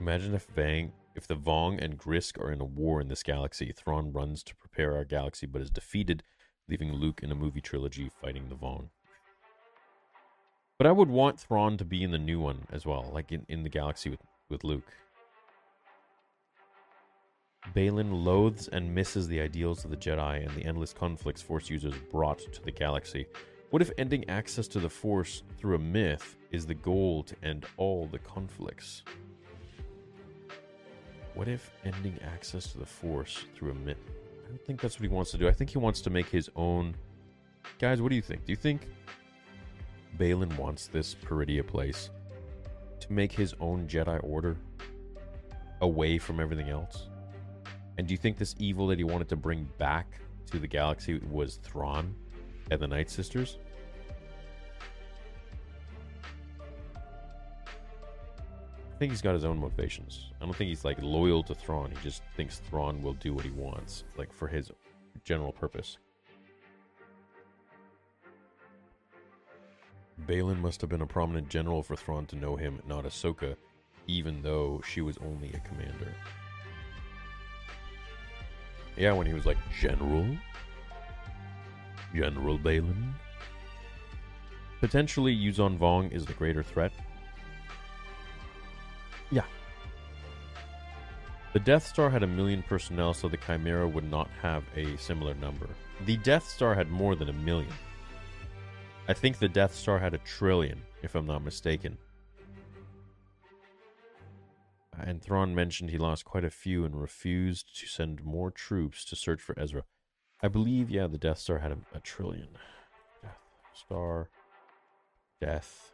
Imagine if Vang, if the Vong and Grysk are in a war in this galaxy. Thrawn runs to prepare our galaxy, but is defeated, leaving Luke in a movie trilogy fighting the Vong. But I would want Thrawn to be in the new one as well, like in, in the galaxy with, with Luke. Baylan loathes and misses the ideals of the Jedi and the endless conflicts Force users brought to the galaxy. What if ending access to the Force through a myth is the goal to end all the conflicts? What if ending access to the Force through a myth? I don't think that's what he wants to do. I think he wants to make his own. Guys, what do you think? Do you think Baylan wants this Peridea place to make his own Jedi Order away from everything else? And do you think this evil that he wanted to bring back to the galaxy was Thrawn and the Night Sisters? I think he's got his own motivations. I don't think he's like loyal to Thrawn. He just thinks Thrawn will do what he wants, like for his general purpose. Baylan must have been a prominent general for Thrawn to know him, not Ahsoka, even though she was only a commander. Yeah, when he was like General. General Baylan? Potentially, Yuuzhan Vong is the greater threat. Yeah. The Death Star had a million personnel, so the Chimera would not have a similar number. The Death Star had more than a million. I think the Death Star had a trillion, if I'm not mistaken. And Thrawn mentioned he lost quite a few and refused to send more troops to search for Ezra. I believe, yeah, the Death Star had a, a trillion. Death Star, Death.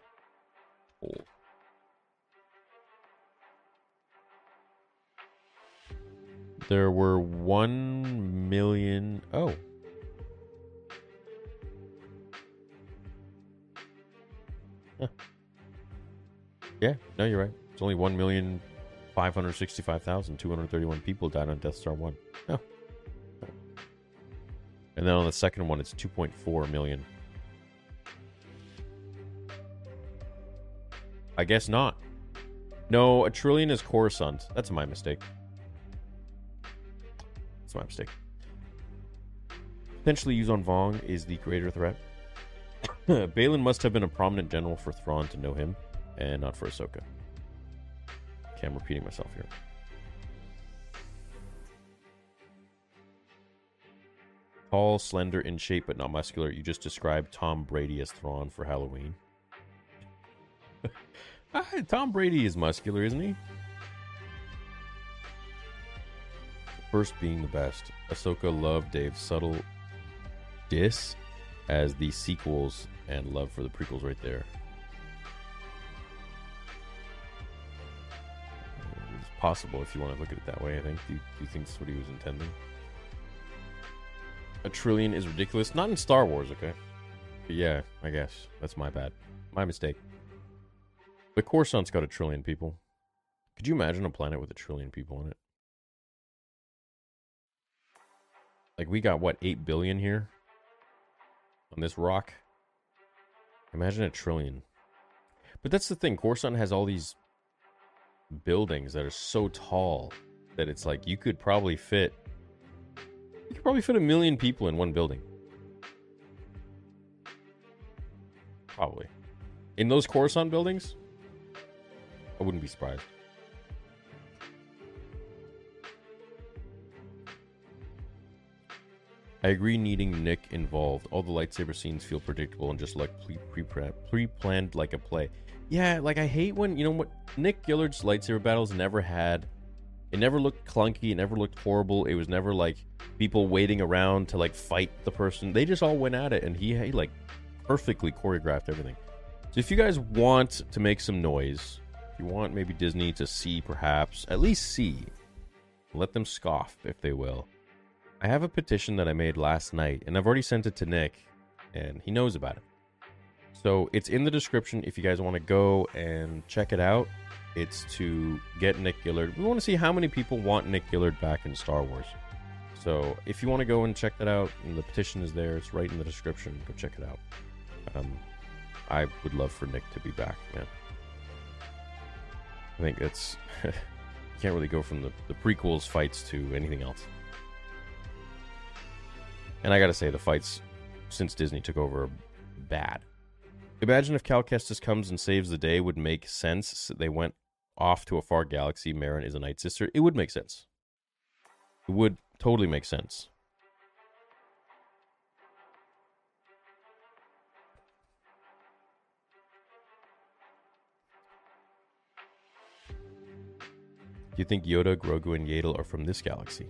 There were one million. Oh. Yeah, no, you're right. It's only one million 565,231 people died on Death Star 1. No. And then on the second one, it's 2.4 million. I guess not. No, a trillion is Coruscant. That's my mistake. Mistake. Potentially Yuuzhan Vong is the greater threat. Baylan must have been a prominent general for Thrawn to know him, and not for Ahsoka. Okay, I'm repeating myself here. Tall, slender, in shape, but not muscular. You just described Tom Brady as Thrawn for Halloween. Tom Brady is muscular, isn't he? First being the best. Ahsoka loved Dave's subtle diss as the sequels and love for the prequels right there. It's possible if you want to look at it that way. I think. Do you, do you think that's what he was intending? A trillion is ridiculous. Not in Star Wars, okay. But yeah, I guess that's my bad, my mistake. But Coruscant's got a trillion people. Could you imagine a planet with a trillion people on it? Like we got what eight billion here on this rock. Imagine a trillion. But that's the thing. Coruscant has all these buildings that are so tall that it's like you could probably fit you could probably fit a million people in one building. Probably. In those Coruscant buildings, I wouldn't be surprised. I agree needing Nick involved. All the lightsaber scenes feel predictable and just like pre planned like a play. Yeah, like I hate when you know what Nick Gillard's lightsaber battles never had. It never looked clunky. It never looked horrible. It was never like people waiting around to like fight the person. They just all went at it, and he, he like perfectly choreographed everything. So if you guys want to make some noise, if you want maybe Disney to see, perhaps at least see, let them scoff if they will. I have a petition that I made last night, and I've already sent it to Nick, and he knows about it. So it's in the description if you guys want to go and check it out. It's to get Nick Gillard. We want to see how many people want Nick Gillard back in Star Wars. So if you want to go and check that out, the petition is there. It's right in the description. Go check it out. Um, I would love for Nick to be back, man. I think it's you can't really go from the, the prequels fights to anything else. And I gotta say, the fights since Disney took over are bad. Imagine if Cal Kestis comes and saves the day would make sense. They went off to a far galaxy. Merrin is a Night Sister. It would make sense. It would totally make sense. Do you think Yoda, Grogu, and Yaddle are from this galaxy?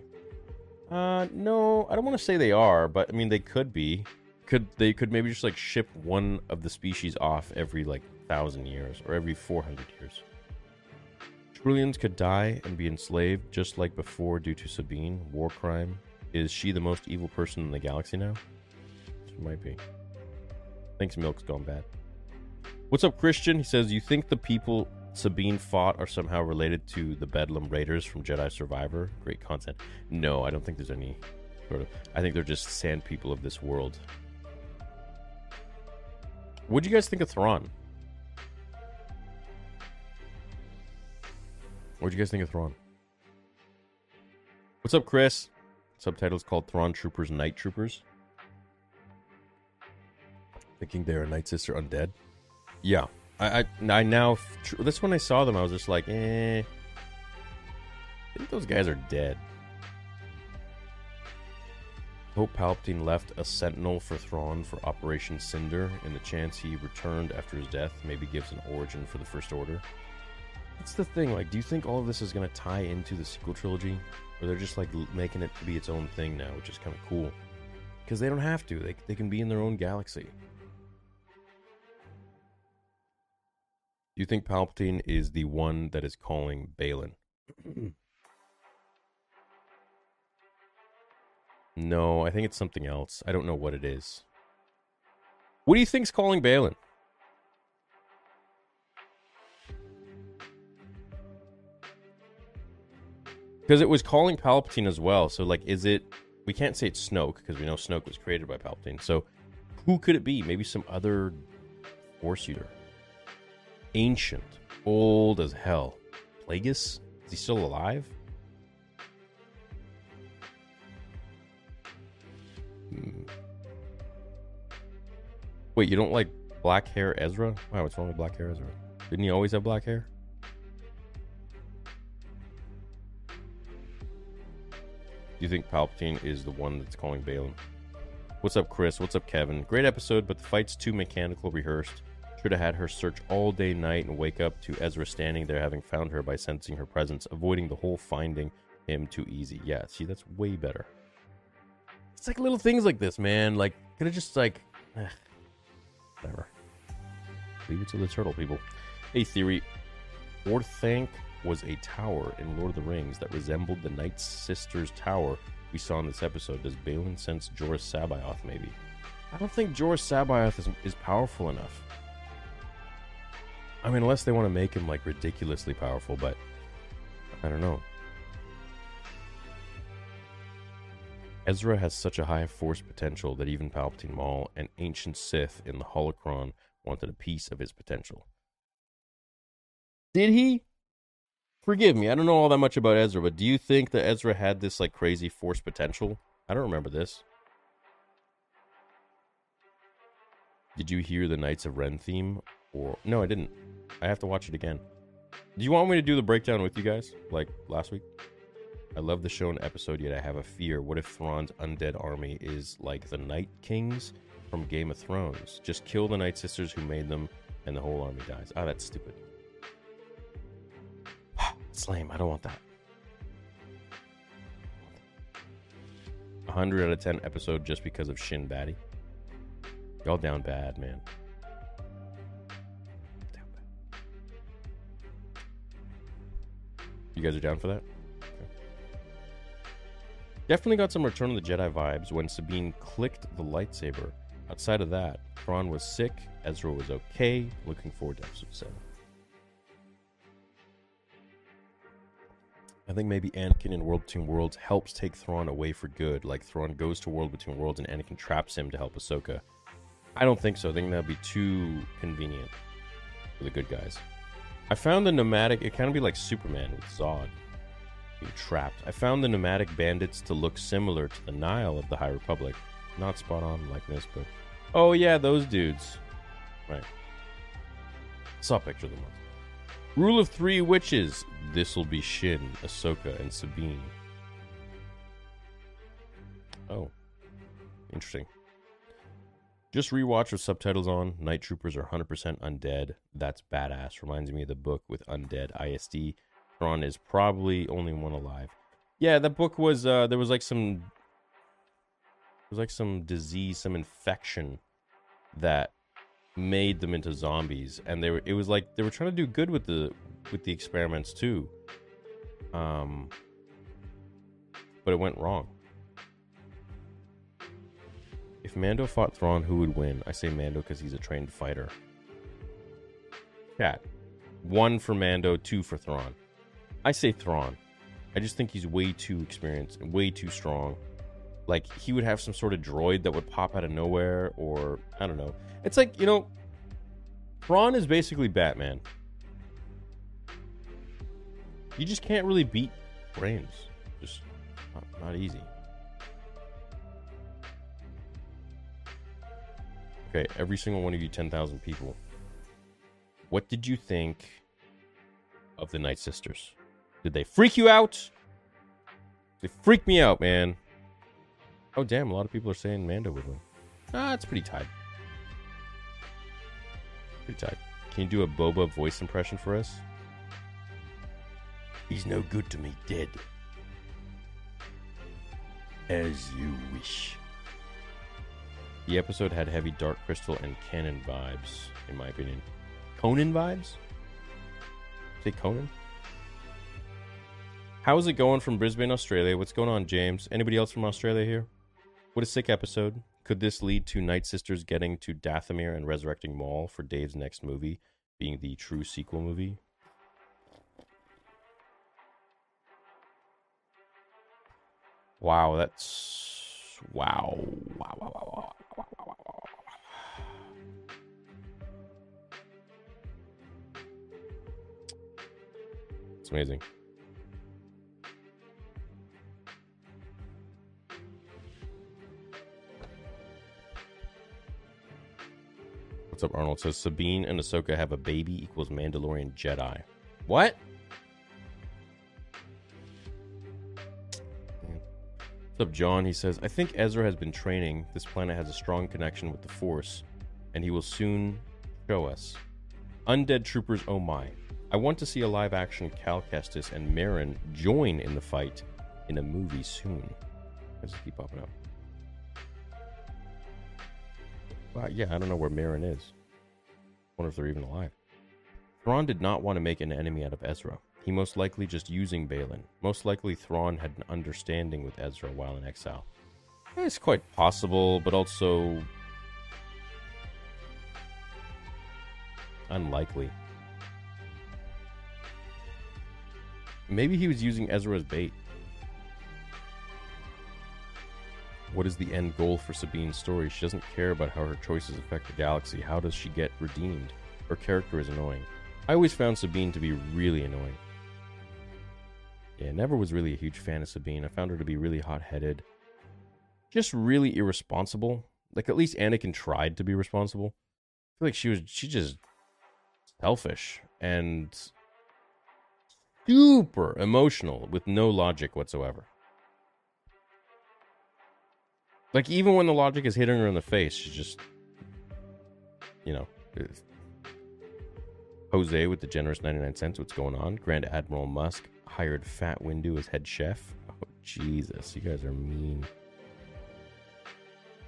Uh, no, I don't want to say they are, but I mean they could be. Could they could maybe just like ship one of the species off every like thousand years or every 400 years. Trillions could die and be enslaved just like before due to sabine. War crime. Is she the most evil person in the galaxy now? She might be. Thinks milk's gone bad. What's up christian? He says you think the people sabine fought are somehow related to the bedlam raiders from jedi survivor great content no i don't think there's any sort of i think they're just sand people of this world what do you guys think of Thrawn? What do you guys think of Thrawn? What's up, Chris? Subtitles called Thrawn Troopers Night Troopers. Thinking they're a Night Sister undead. Yeah, I I, I now this when I saw them, I was just like, eh. I think those guys are dead. Hope Palpatine left a sentinel for Thrawn for Operation Cinder, and the chance he returned after his death maybe gives an origin for the First Order. That's the thing. Like, do you think all of this is going to tie into the sequel trilogy, or they're just like making it to be its own thing now, which is kind of cool? Because they don't have to. They they can be in their own galaxy. You think Palpatine is the one that is calling Baylan? No, I think it's something else. I don't know what it is. What do you think's calling Baylan? Because it was calling Palpatine as well. So, like, is it. We can't say it's Snoke because we know Snoke was created by Palpatine. So, who could it be? Maybe some other Force Eater. Ancient. Old as hell. Plagueis? Is he still alive? Hmm. Wait, you don't like black hair Ezra? Wow, what's wrong with black hair Ezra? Didn't he always have black hair? Do you think Palpatine is the one that's calling Baylan? What's up, Chris? What's up, Kevin? Great episode, but the fight's too mechanical, rehearsed. Should have had her search all day, night, and wake up to Ezra standing there, having found her by sensing her presence, avoiding the whole finding him too easy. Yeah, see, that's way better. It's like little things like this, man. Like, could have just like, eh, whatever. Leave it to the turtle people. A theory: Orthanc was a tower in Lord of the Rings that resembled the Night Sisters tower we saw in this episode. Does Baylan sense Joruus C'baoth? Maybe. I don't think Joruus C'baoth is, is powerful enough. I mean, unless they want to make him like ridiculously powerful, but I don't know. Ezra has such a high force potential that even Palpatine Maul an ancient Sith in the Holocron wanted a piece of his potential. Did he? Forgive me, I don't know all that much about Ezra, but do you think that Ezra had this like crazy force potential? I don't remember this. Did you hear the Knights of Ren theme? Or no, I didn't. I have to watch it again. Do you want me to do the breakdown with you guys like last week? I love the show and episode, yet I have a fear. What if Thrawn's undead army is like the Night Kings from Game of Thrones? Just kill the Night Sisters who made them, and the whole army dies. Oh, that's stupid. it's lame. I don't want that. 100 out of 10 episode just because of Shin Batty. Y'all down bad, man. You guys are down for that? Okay. Definitely got some Return of the Jedi vibes when Sabine clicked the lightsaber. Outside of that, Thrawn was sick, Ezra was okay. Looking forward to episode 7. I think maybe Anakin in World Between Worlds helps take Thrawn away for good. Like Thrawn goes to World Between Worlds and Anakin traps him to help Ahsoka. I don't think so. I think that'd be too convenient for the good guys. I found the nomadic. It kind of be like Superman with Zod being trapped. I found the nomadic bandits to look similar to the Nihil of the High Republic. Not spot on like this, but oh yeah, those dudes. Right. Saw a picture of them. Rule of three witches. This'll be Shin, Ahsoka, and Sabine. Oh. Interesting. Just rewatch with subtitles on. Night Troopers are 100% undead. That's badass. Reminds me of the book with Undead ISD. Thrawn is probably only one alive. Yeah, that book was uh there was like some there was like some disease, some infection that made them into zombies and they were it was like they were trying to do good with the with the experiments too. Um but it went wrong. If Mando fought Thrawn, who would win? I say Mando because he's a trained fighter. Chat. One for Mando, two for Thrawn. I say Thrawn. I just think he's way too experienced and way too strong. Like he would have some sort of droid that would pop out of nowhere, or I don't know. It's like you know, Thrawn is basically Batman. You just can't really beat brains. Just not, not easy. Okay, every single one of you 10,000 people. What did you think of the Night Sisters? Did they freak you out? They freak me out, man. Oh, damn, a lot of people are saying Mando would. Ah, it's pretty tight. Pretty tight. Can you do a Boba voice impression for us? He's no good to me, dead. As you wish. The episode had heavy Dark Crystal and Canon vibes, in my opinion. Conan vibes? Say Conan? How's it going from Brisbane, Australia? What's going on, James? Anybody else from Australia here? What a sick episode. Could this lead to Night Sisters getting to Dathomir and resurrecting Maul for Dave's next movie, being the true sequel movie? Wow, that's wow, wow, wow, It's amazing. What's up, Arnold? Says Sabine and Ahsoka have a baby equals Mandalorian Jedi. What? What's up, John? He says, I think Ezra has been training. This planet has a strong connection with the Force, and he will soon show us. Undead Troopers, oh my. I want to see a live action Cal Kestis and Merrin join in the fight in a movie soon. As keep popping up? Well, yeah, I don't know where Merrin is. wonder if they're even alive. Thrawn did not want to make an enemy out of Ezra. He most likely just using Baylan. Most likely Thrawn had an understanding with Ezra while in exile. It's quite possible, but also unlikely. Maybe he was using Ezra as bait. What is the end goal for Sabine's story? She doesn't care about how her choices affect the galaxy. How does she get redeemed? Her character is annoying. I always found Sabine to be really annoying. Yeah, never was really a huge fan of Sabine. I found her to be really hot headed. Just really irresponsible. Like at least Anakin tried to be responsible. I feel like she was she just selfish and super emotional with no logic whatsoever. Like even when the logic is hitting her in the face, she's just, you know, Jose with the generous ninety nine cents. What's going on? Grand Admiral Musk hired Fat Windu as head chef. Oh Jesus, you guys are mean.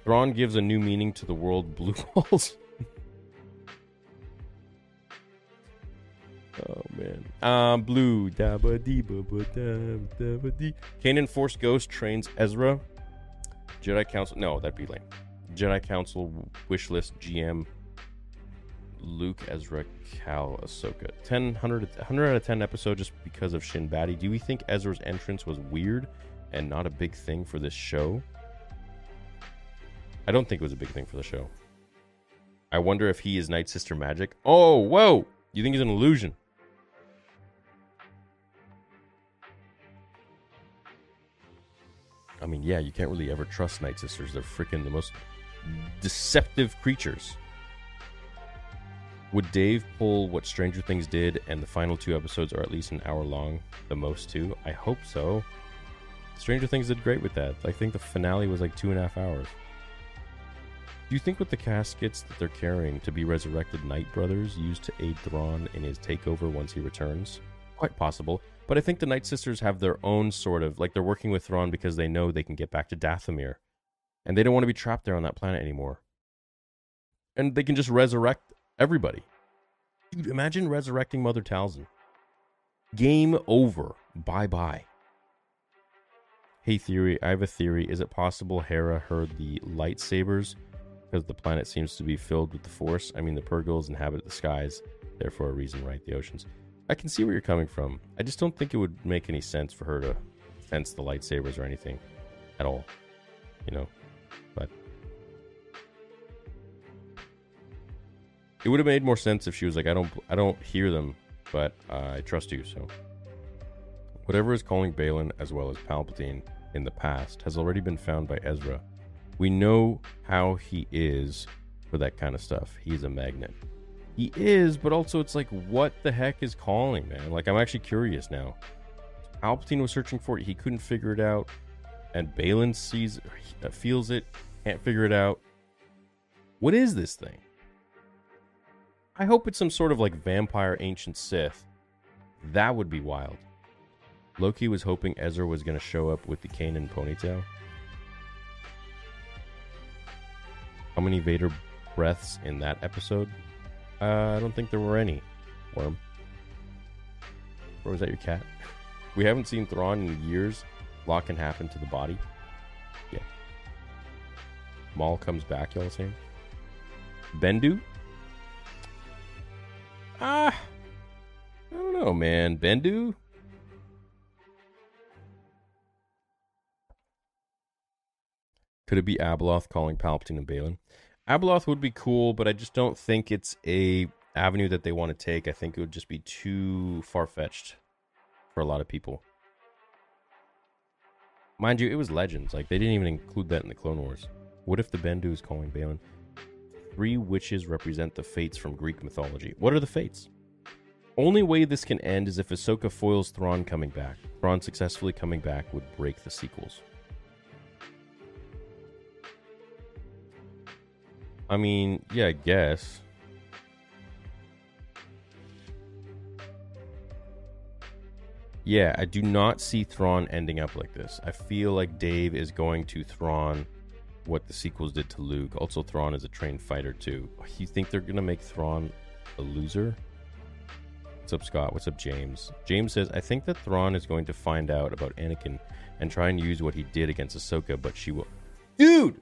Thrawn gives a new meaning to the world blue balls. Oh man. Um blue. Kanan Force Ghost trains Ezra Jedi Council. No, that'd be lame. Jedi Council wish list GM. Luke, Ezra, Cal, Ahsoka. 10, 100, 100 out of 10 episode just because of Shin Hati. Do we think Ezra's entrance was weird and not a big thing for this show? I don't think it was a big thing for the show. I wonder if he is Night Sister magic. Oh, whoa! You think he's an illusion? I mean, yeah, you can't really ever trust Night Sisters. They're freaking the most deceptive creatures. Would Dave pull what Stranger Things did and the final two episodes are at least an hour long, the most two? I hope so. Stranger Things did great with that. I think the finale was like two and a half hours. Do you think with the caskets that they're carrying to be resurrected Night Brothers used to aid Thrawn in his takeover once he returns? Quite possible. But I think the Night Sisters have their own sort of like they're working with Thrawn because they know they can get back to Dathomir, and they don't want to be trapped there on that planet anymore. And they can just resurrect everybody. Dude, imagine resurrecting Mother Talzin. Game over. Bye bye. Hey, theory. I have a theory. Is it possible Hera heard the lightsabers because the planet seems to be filled with the Force? I mean, the Purrgils inhabit the skies, therefore a reason, right? The oceans. I can see where you're coming from. I just don't think it would make any sense for her to fence the lightsabers or anything at all. You know, but it would have made more sense if she was like, "I don't, I don't hear them, but uh, I trust you." So, whatever is calling Baylan as well as Palpatine in the past has already been found by Ezra. We know how he is for that kind of stuff. He's a magnet. He is, but also it's like, what the heck is calling, man? Like, I'm actually curious now. Palpatine was searching for it. He couldn't figure it out. And Baylan sees, uh, feels it, can't figure it out. What is this thing? I hope it's some sort of like vampire ancient Sith. That would be wild. Loki was hoping Ezra was going to show up with the Kanan ponytail. How many Vader breaths in that episode? Uh, I don't think there were any. Worm. Or was that your cat? We haven't seen Thrawn in years. Lock can happen to the body. Yeah. Maul comes back, y'all saying? Bendu? Ah. I don't know, man. Bendu? Could it be Abeloth calling Palpatine and Baylan? Abeloth would be cool, but I just don't think it's a avenue that they want to take. I think it would just be too far fetched for a lot of people. Mind you, it was Legends. Like they didn't even include that in the Clone Wars. What if the Bendu is calling Baylan? Three witches represent the fates from Greek mythology. What are the fates? Only way this can end is if Ahsoka foils Thrawn coming back. Thrawn successfully coming back would break the sequels. I mean, yeah, I guess. Yeah, I do not see Thrawn ending up like this. I feel like Dave is going to Thrawn what the sequels did to Luke. Also, Thrawn is a trained fighter too. You think they're gonna make Thrawn a loser? What's up, Scott? What's up, James? James says, I think that Thrawn is going to find out about Anakin and try and use what he did against Ahsoka, but she will. Dude!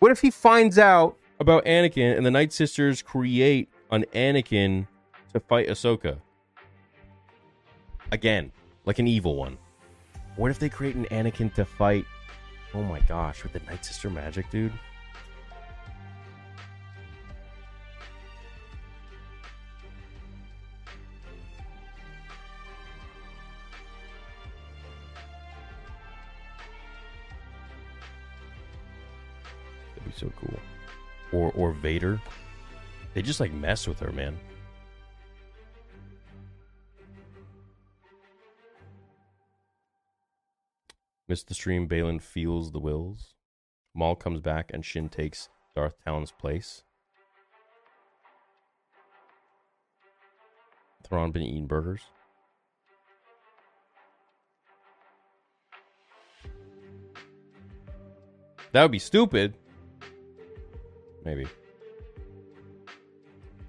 What if he finds out about Anakin, and the Night Sisters create an Anakin to fight Ahsoka. Again, like an evil one. What if they create an Anakin to fight? Oh my gosh, with the Night Sister magic, dude. Or or Vader. They just like mess with her, man. Missed the stream. Baylan feels the Whills. Maul comes back and Shin takes Darth Talon's place. Thrawn been eating burgers. That would be stupid. Maybe.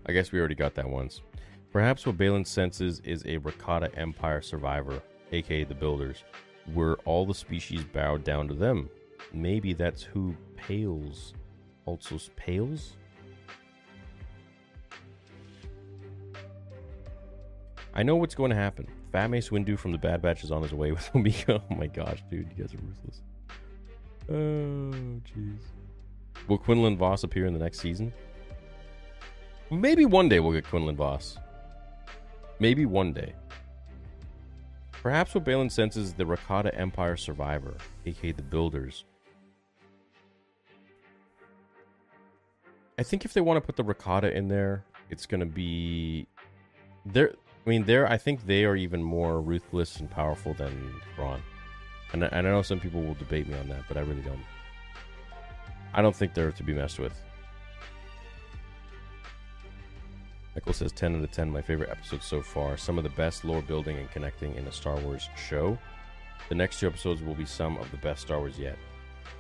I guess we already got that once. Perhaps what Baylan senses is a Rakata Empire survivor, aka the Builders, where all the species bowed down to them. Maybe that's who Pales also Pales? I know what's going to happen. Fat Mace Windu from the Bad Batch is on his way with Omega. Oh my gosh, dude, you guys are ruthless. Oh, jeez. Will Quinlan Vos appear in the next season? Maybe one day we'll get Quinlan Vos. Maybe one day. Perhaps what Baylan senses is the Rakata Empire survivor, aka the Builders. I think if they want to put the Rakata in there, it's going to be. They're, I mean, they're. I think they are even more ruthless and powerful than Thrawn. And, and I know some people will debate me on that, but I really don't. I don't think they're to be messed with. Michael says 10 out of 10, my favorite episodes so far. Some of the best lore building and connecting in a Star Wars show. The next two episodes will be some of the best Star Wars yet.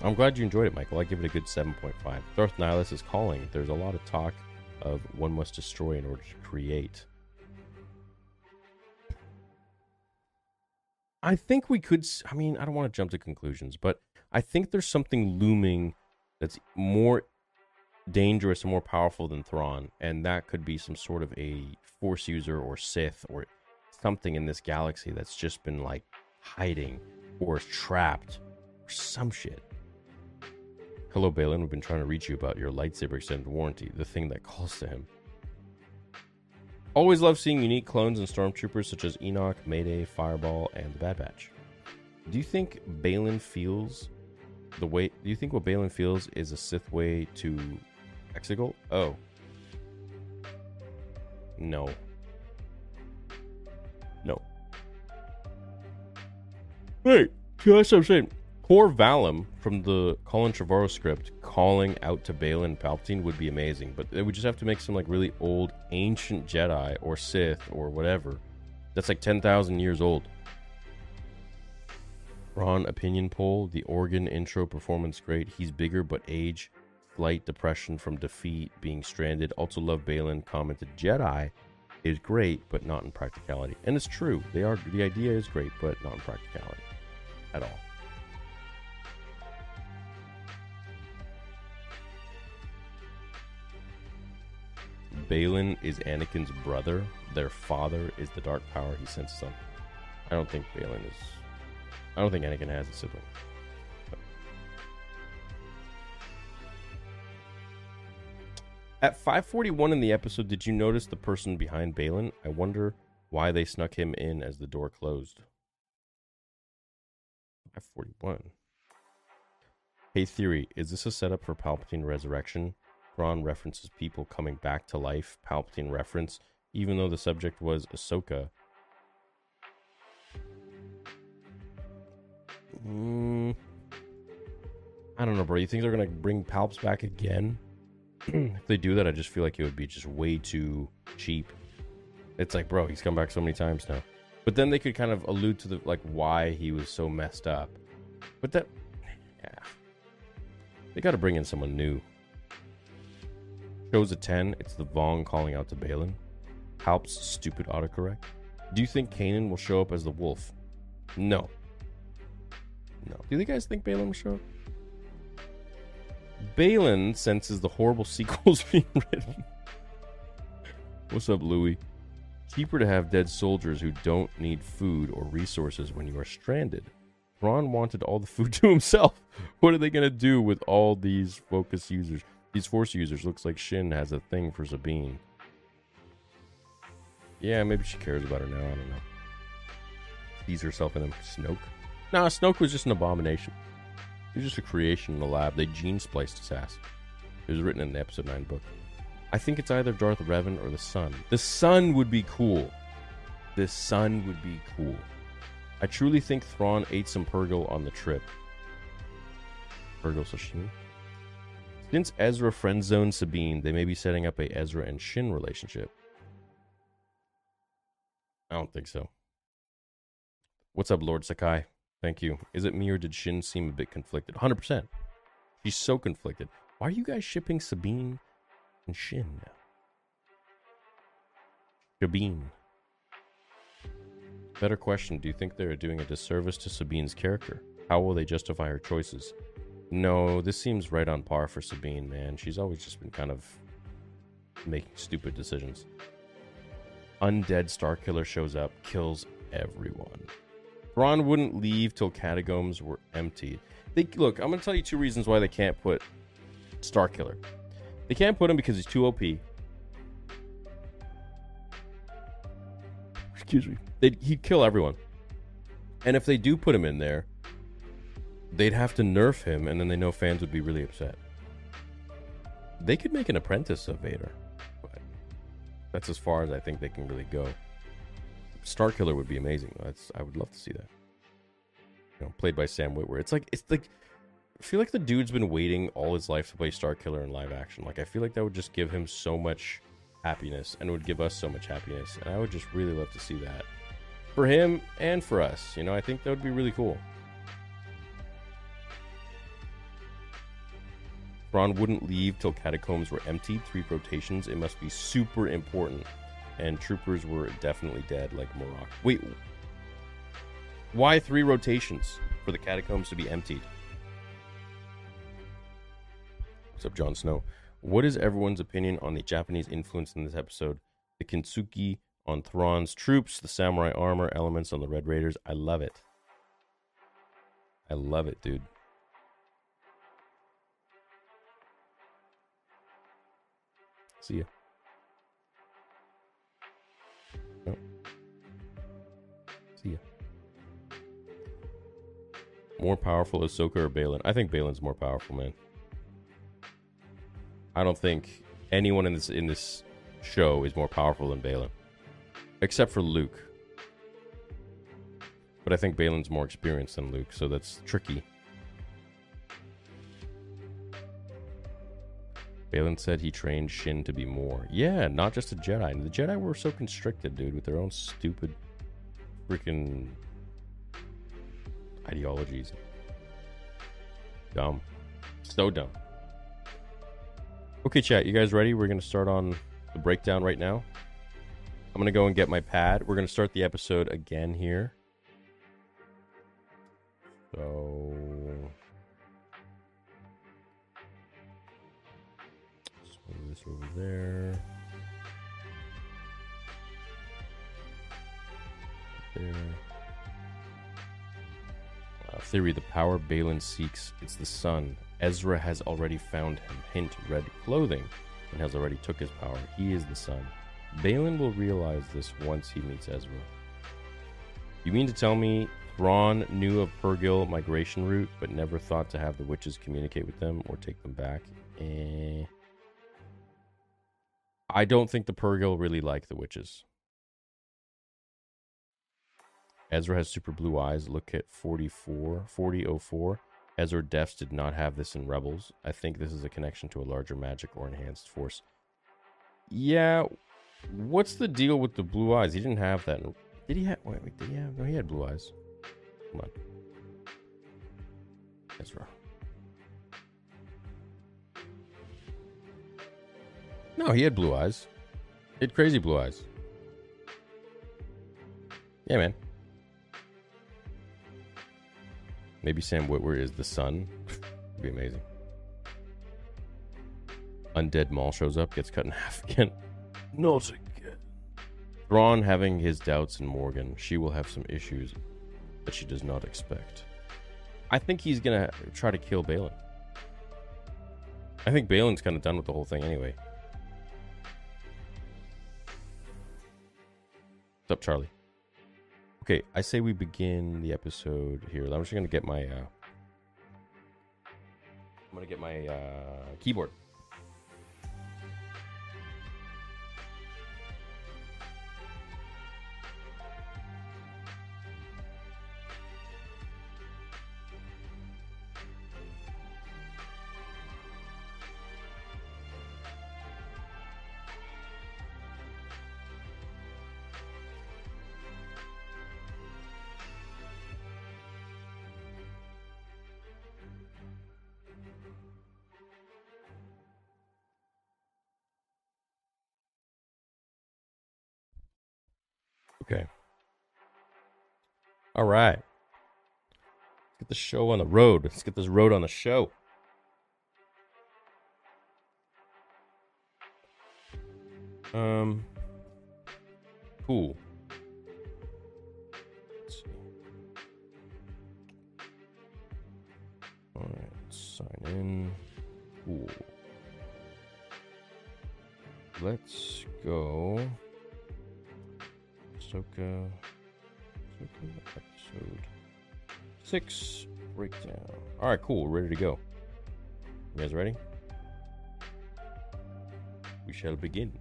I'm glad you enjoyed it, Michael. I give it a good 7.5. Darth Nihilus is calling. There's a lot of talk of one must destroy in order to create. I think we could. I mean, I don't want to jump to conclusions, but I think there's something looming that's more dangerous and more powerful than Thrawn, and that could be some sort of a Force user or Sith or something in this galaxy that's just been like hiding or trapped or some shit. Hello, Baylan. We've been trying to reach you about your lightsaber extended warranty, the thing that calls to him. Always love seeing unique clones and stormtroopers such as Enoch, Mayday, Fireball, and the Bad Batch. Do you think Baylan feels the way? Do you think what Baylan feels is a Sith way to Exegol? Oh, no, no. Wait, that's what I'm saying. Tor Valum from the Colin Trevorrow script calling out to Baylan Palpatine would be amazing, but they would just have to make some like really old ancient Jedi or Sith or whatever that's like 10,000 years old. Thrawn opinion poll, the organ intro performance great. He's bigger but age, flight, depression from defeat, being stranded. Also love Baylan commented Jedi is great but not in practicality. And it's true. They are the idea is great but not in practicality at all. Baylan is Anakin's brother. Their father is the dark power he senses on. I don't think Baylan is. I don't think Anakin has a sibling. At 541 in the episode, did you notice the person behind Baylan? I wonder why they snuck him in as the door closed. 541. Hey, Theory, is this a setup for Palpatine Resurrection? Thrawn references people coming back to life, Palpatine reference, even though the subject was Ahsoka. Mm, I don't know, bro. You think they're gonna bring Palps back again? if they do that, I just feel like it would be just way too cheap. It's like, bro, he's come back so many times now. But then they could kind of allude to the like why he was so messed up. But that, yeah, they got to bring in someone new. Shows a 10. It's the Vong calling out to Baylan. Palp's stupid autocorrect. Do you think Kanan will show up as the wolf? No. No. Do you guys think Baylan will show up? Baylan senses the horrible sequels being written. What's up, Louis? Cheaper to have dead soldiers who don't need food or resources when you are stranded. Thrawn wanted all the food to himself. What are they going to do with all these focus users? These Force users looks like Shin has a thing for Sabine. Yeah, maybe she cares about her now. I don't know. Sees herself in a Snoke. Nah, Snoke was just an abomination. He was just a creation in the lab. They gene spliced his ass. It was written in the episode 9 book. I think it's either Darth Revan or the Son. The Son would be cool. The Son would be cool. I truly think Thrawn ate some Purrgil on the trip. Purrgil sashimi. Since Ezra friend zoned Sabine, they may be setting up a Ezra and Shin relationship. I don't think so. What's up, Lord Sakai? Thank you. Is it me or did Shin seem a bit conflicted? 100%. She's so conflicted. Why are you guys shipping Sabine and Shin now? Sabine. Better question Do you think they're doing a disservice to Sabine's character? How will they justify her choices? No, this seems right on par for Sabine, man. She's always just been kind of making stupid decisions. Undead Starkiller shows up, kills everyone. Thrawn wouldn't leave till catacombs were emptied. They look. I'm gonna tell you two reasons why they can't put Starkiller. They can't put him because he's too OP. Excuse me. They'd, he'd kill everyone. And if they do put him in there, they'd have to nerf him, and then they know fans would be really upset. They could make an apprentice of Vader, but that's as far as I think they can really go. Starkiller would be amazing. That's I would love to see that. You know, played by Sam Witwer. It's like it's like I feel like the dude's been waiting all his life to play Star Killer in live action. Like I feel like that would just give him so much happiness and would give us so much happiness. And I would just really love to see that for him and for us. You know, I think that would be really cool. Thrawn wouldn't leave till catacombs were emptied. Three rotations. It must be super important. And troopers were definitely dead, like Marrok. Wait, why three rotations for the catacombs to be emptied? What's up, Jon Snow? What is everyone's opinion on the Japanese influence in this episode? The Kintsugi on Thrawn's troops, the samurai armor elements on the Red Raiders. I love it. I love it, dude. See ya. See ya. More powerful Ahsoka or Baylan? I think Baylan's more powerful, man. I don't think anyone in this in this show is more powerful than Baylan, except for Luke. But I think Baylan's more experienced than Luke, so that's tricky. Baylan said he trained Shin to be more. Yeah, not just a Jedi. The Jedi were so constricted, dude, with their own stupid freaking ideologies. Dumb. So dumb. Okay, chat, you guys ready? We're going to start on the breakdown right now. I'm going to go and get my pad. We're going to start the episode again here. So. This over there. There. Uh, theory the power Baylan seeks, it's the Son. Ezra has already found him. Hint, red clothing, and has already took his power. He is the Son. Baylan will realize this once he meets Ezra. You mean to tell me Thrawn knew of Purrgil migration route, but never thought to have the witches communicate with them or take them back? Eh. I don't think the Purrgil really like the witches. Ezra has super blue eyes. Look at 44, 4004. Ezra Defs did not have this in Rebels. I think this is a connection to a larger magic or enhanced force. Yeah, what's the deal with the blue eyes? He didn't have that. Did he have? Wait, wait, did he have? No, he had blue eyes. Come on, Ezra. No, he had blue eyes. He had crazy blue eyes. Yeah, man. Maybe Sam Witwer is the Son. Would be amazing. Undead Maul shows up, gets cut in half again. Not again. Thrawn having his doubts in Morgan. She will have some issues that she does not expect. I think he's gonna try to kill Baylan. I think Baylan's kind of done with the whole thing anyway. What's up, Charlie? Okay, I say we begin the episode here. I'm just gonna get my. Uh, I'm gonna get my uh, keyboard. The show on the road. Let's get this road on the show. Um. Cool. All right. Sign in. Cool. Let's go. Ahsoka. Ahsoka episode six breakdown. All right, cool. Ready to go. You guys ready? We shall begin.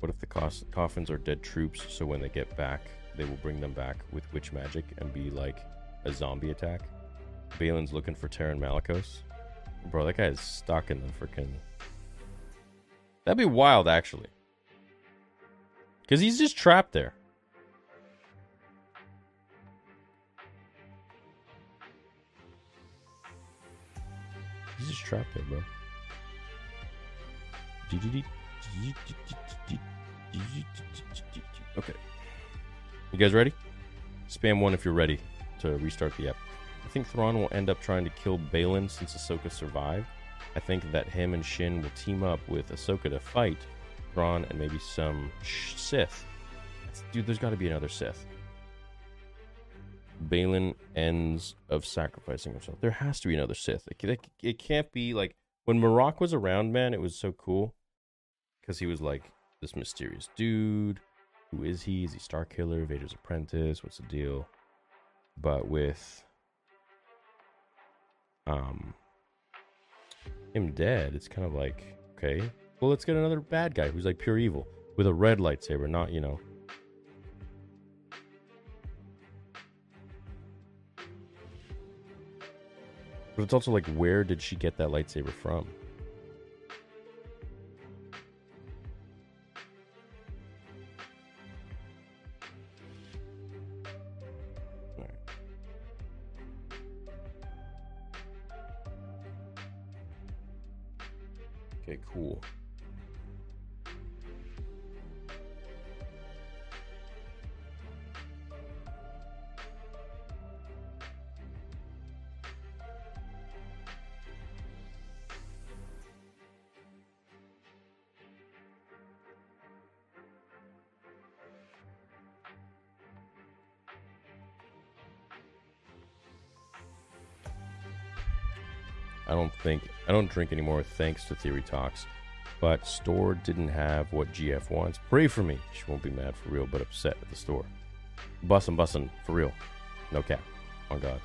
What if the coffins are dead troops, so when they get back, they will bring them back with witch magic and be like a zombie attack? Baylan's looking for Taron Malicos. Bro, that guy is stuck in the freaking. That'd be wild, actually. Because he's just trapped there. He's just trapped there, bro. Okay. You guys ready? Spam one if you're ready to restart the app. I think Thrawn will end up trying to kill Baylan since Ahsoka survived. I think that him and Shin will team up with Ahsoka to fight Thrawn and maybe some Sith. Dude, there's got to be another Sith. Baylan ends of sacrificing himself. There has to be another Sith. It, it, can't be like when Marrok was around, man. It was so cool because he was like this mysterious dude. Who is he? Is he Star Killer? Vader's apprentice? What's the deal? But with um him dead, it's kind of like okay, well let's get another bad guy who's like pure evil with a red lightsaber, not you know. But it's also like, where did she get that lightsaber from? Drink anymore thanks to Theory Talks. But store didn't have what GF wants. Pray for me. She won't be mad for real, but upset at the store. Bussin' bussin' for real. No cap. On God.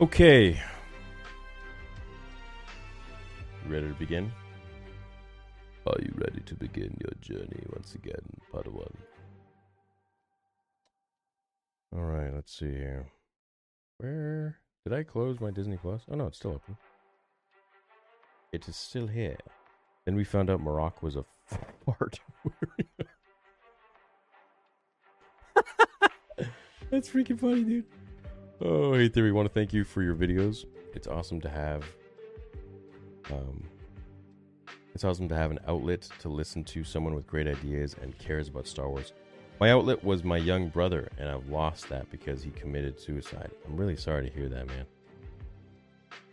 Okay. Ready to begin? Are you ready to begin your journey once again, Padawan? All right, let's see here. Where did I close my Disney Plus? Oh no, it's still open. It is still here. Then we found out Morocco was a fart. That's freaking funny, dude. Oh, hey Theory, want to thank you for your videos. It's awesome to have um it's awesome to have an outlet to listen to someone with great ideas and cares about Star Wars. My outlet was my young brother, and I've lost that because he committed suicide. I'm really sorry to hear that, man.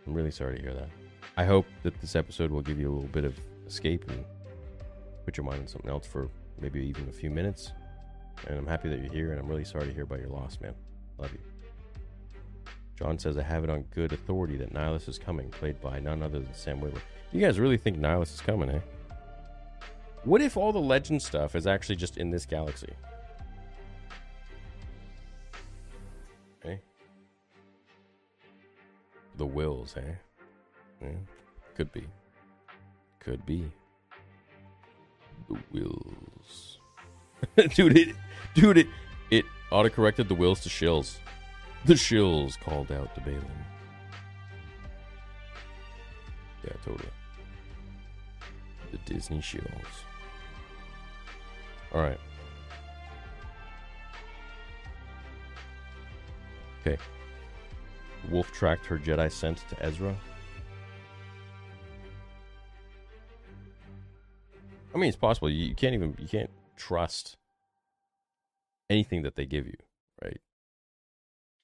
I'm really sorry to hear that. I hope that this episode will give you a little bit of escape and put your mind on something else for maybe even a few minutes. And I'm happy that you're here, and I'm really sorry to hear about your loss, man. Love you. John says, I have it on good authority that Nihilus is coming, played by none other than Sam Witwer. You guys really think Nihilus is coming, eh? What if all the legend stuff is actually just in this galaxy? The Whills, eh? Yeah. Could be. Could be. The Whills. dude, it dude it it autocorrected the wills to shills. The shills called out to Baylan. Yeah, totally. The Disney shills. Alright. Okay. Wolf tracked her Jedi sense to Ezra? I mean, it's possible. You, can't even you can't trust anything that they give you, right?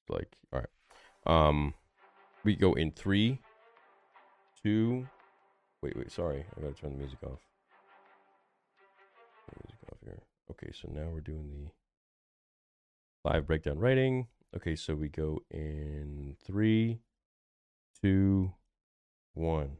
Like, all right. Um, we go in three, two. Wait, wait. Sorry, I gotta turn the music off. The music off here. Okay, so now we're doing the live breakdown writing. Okay, so we go in three, two, one.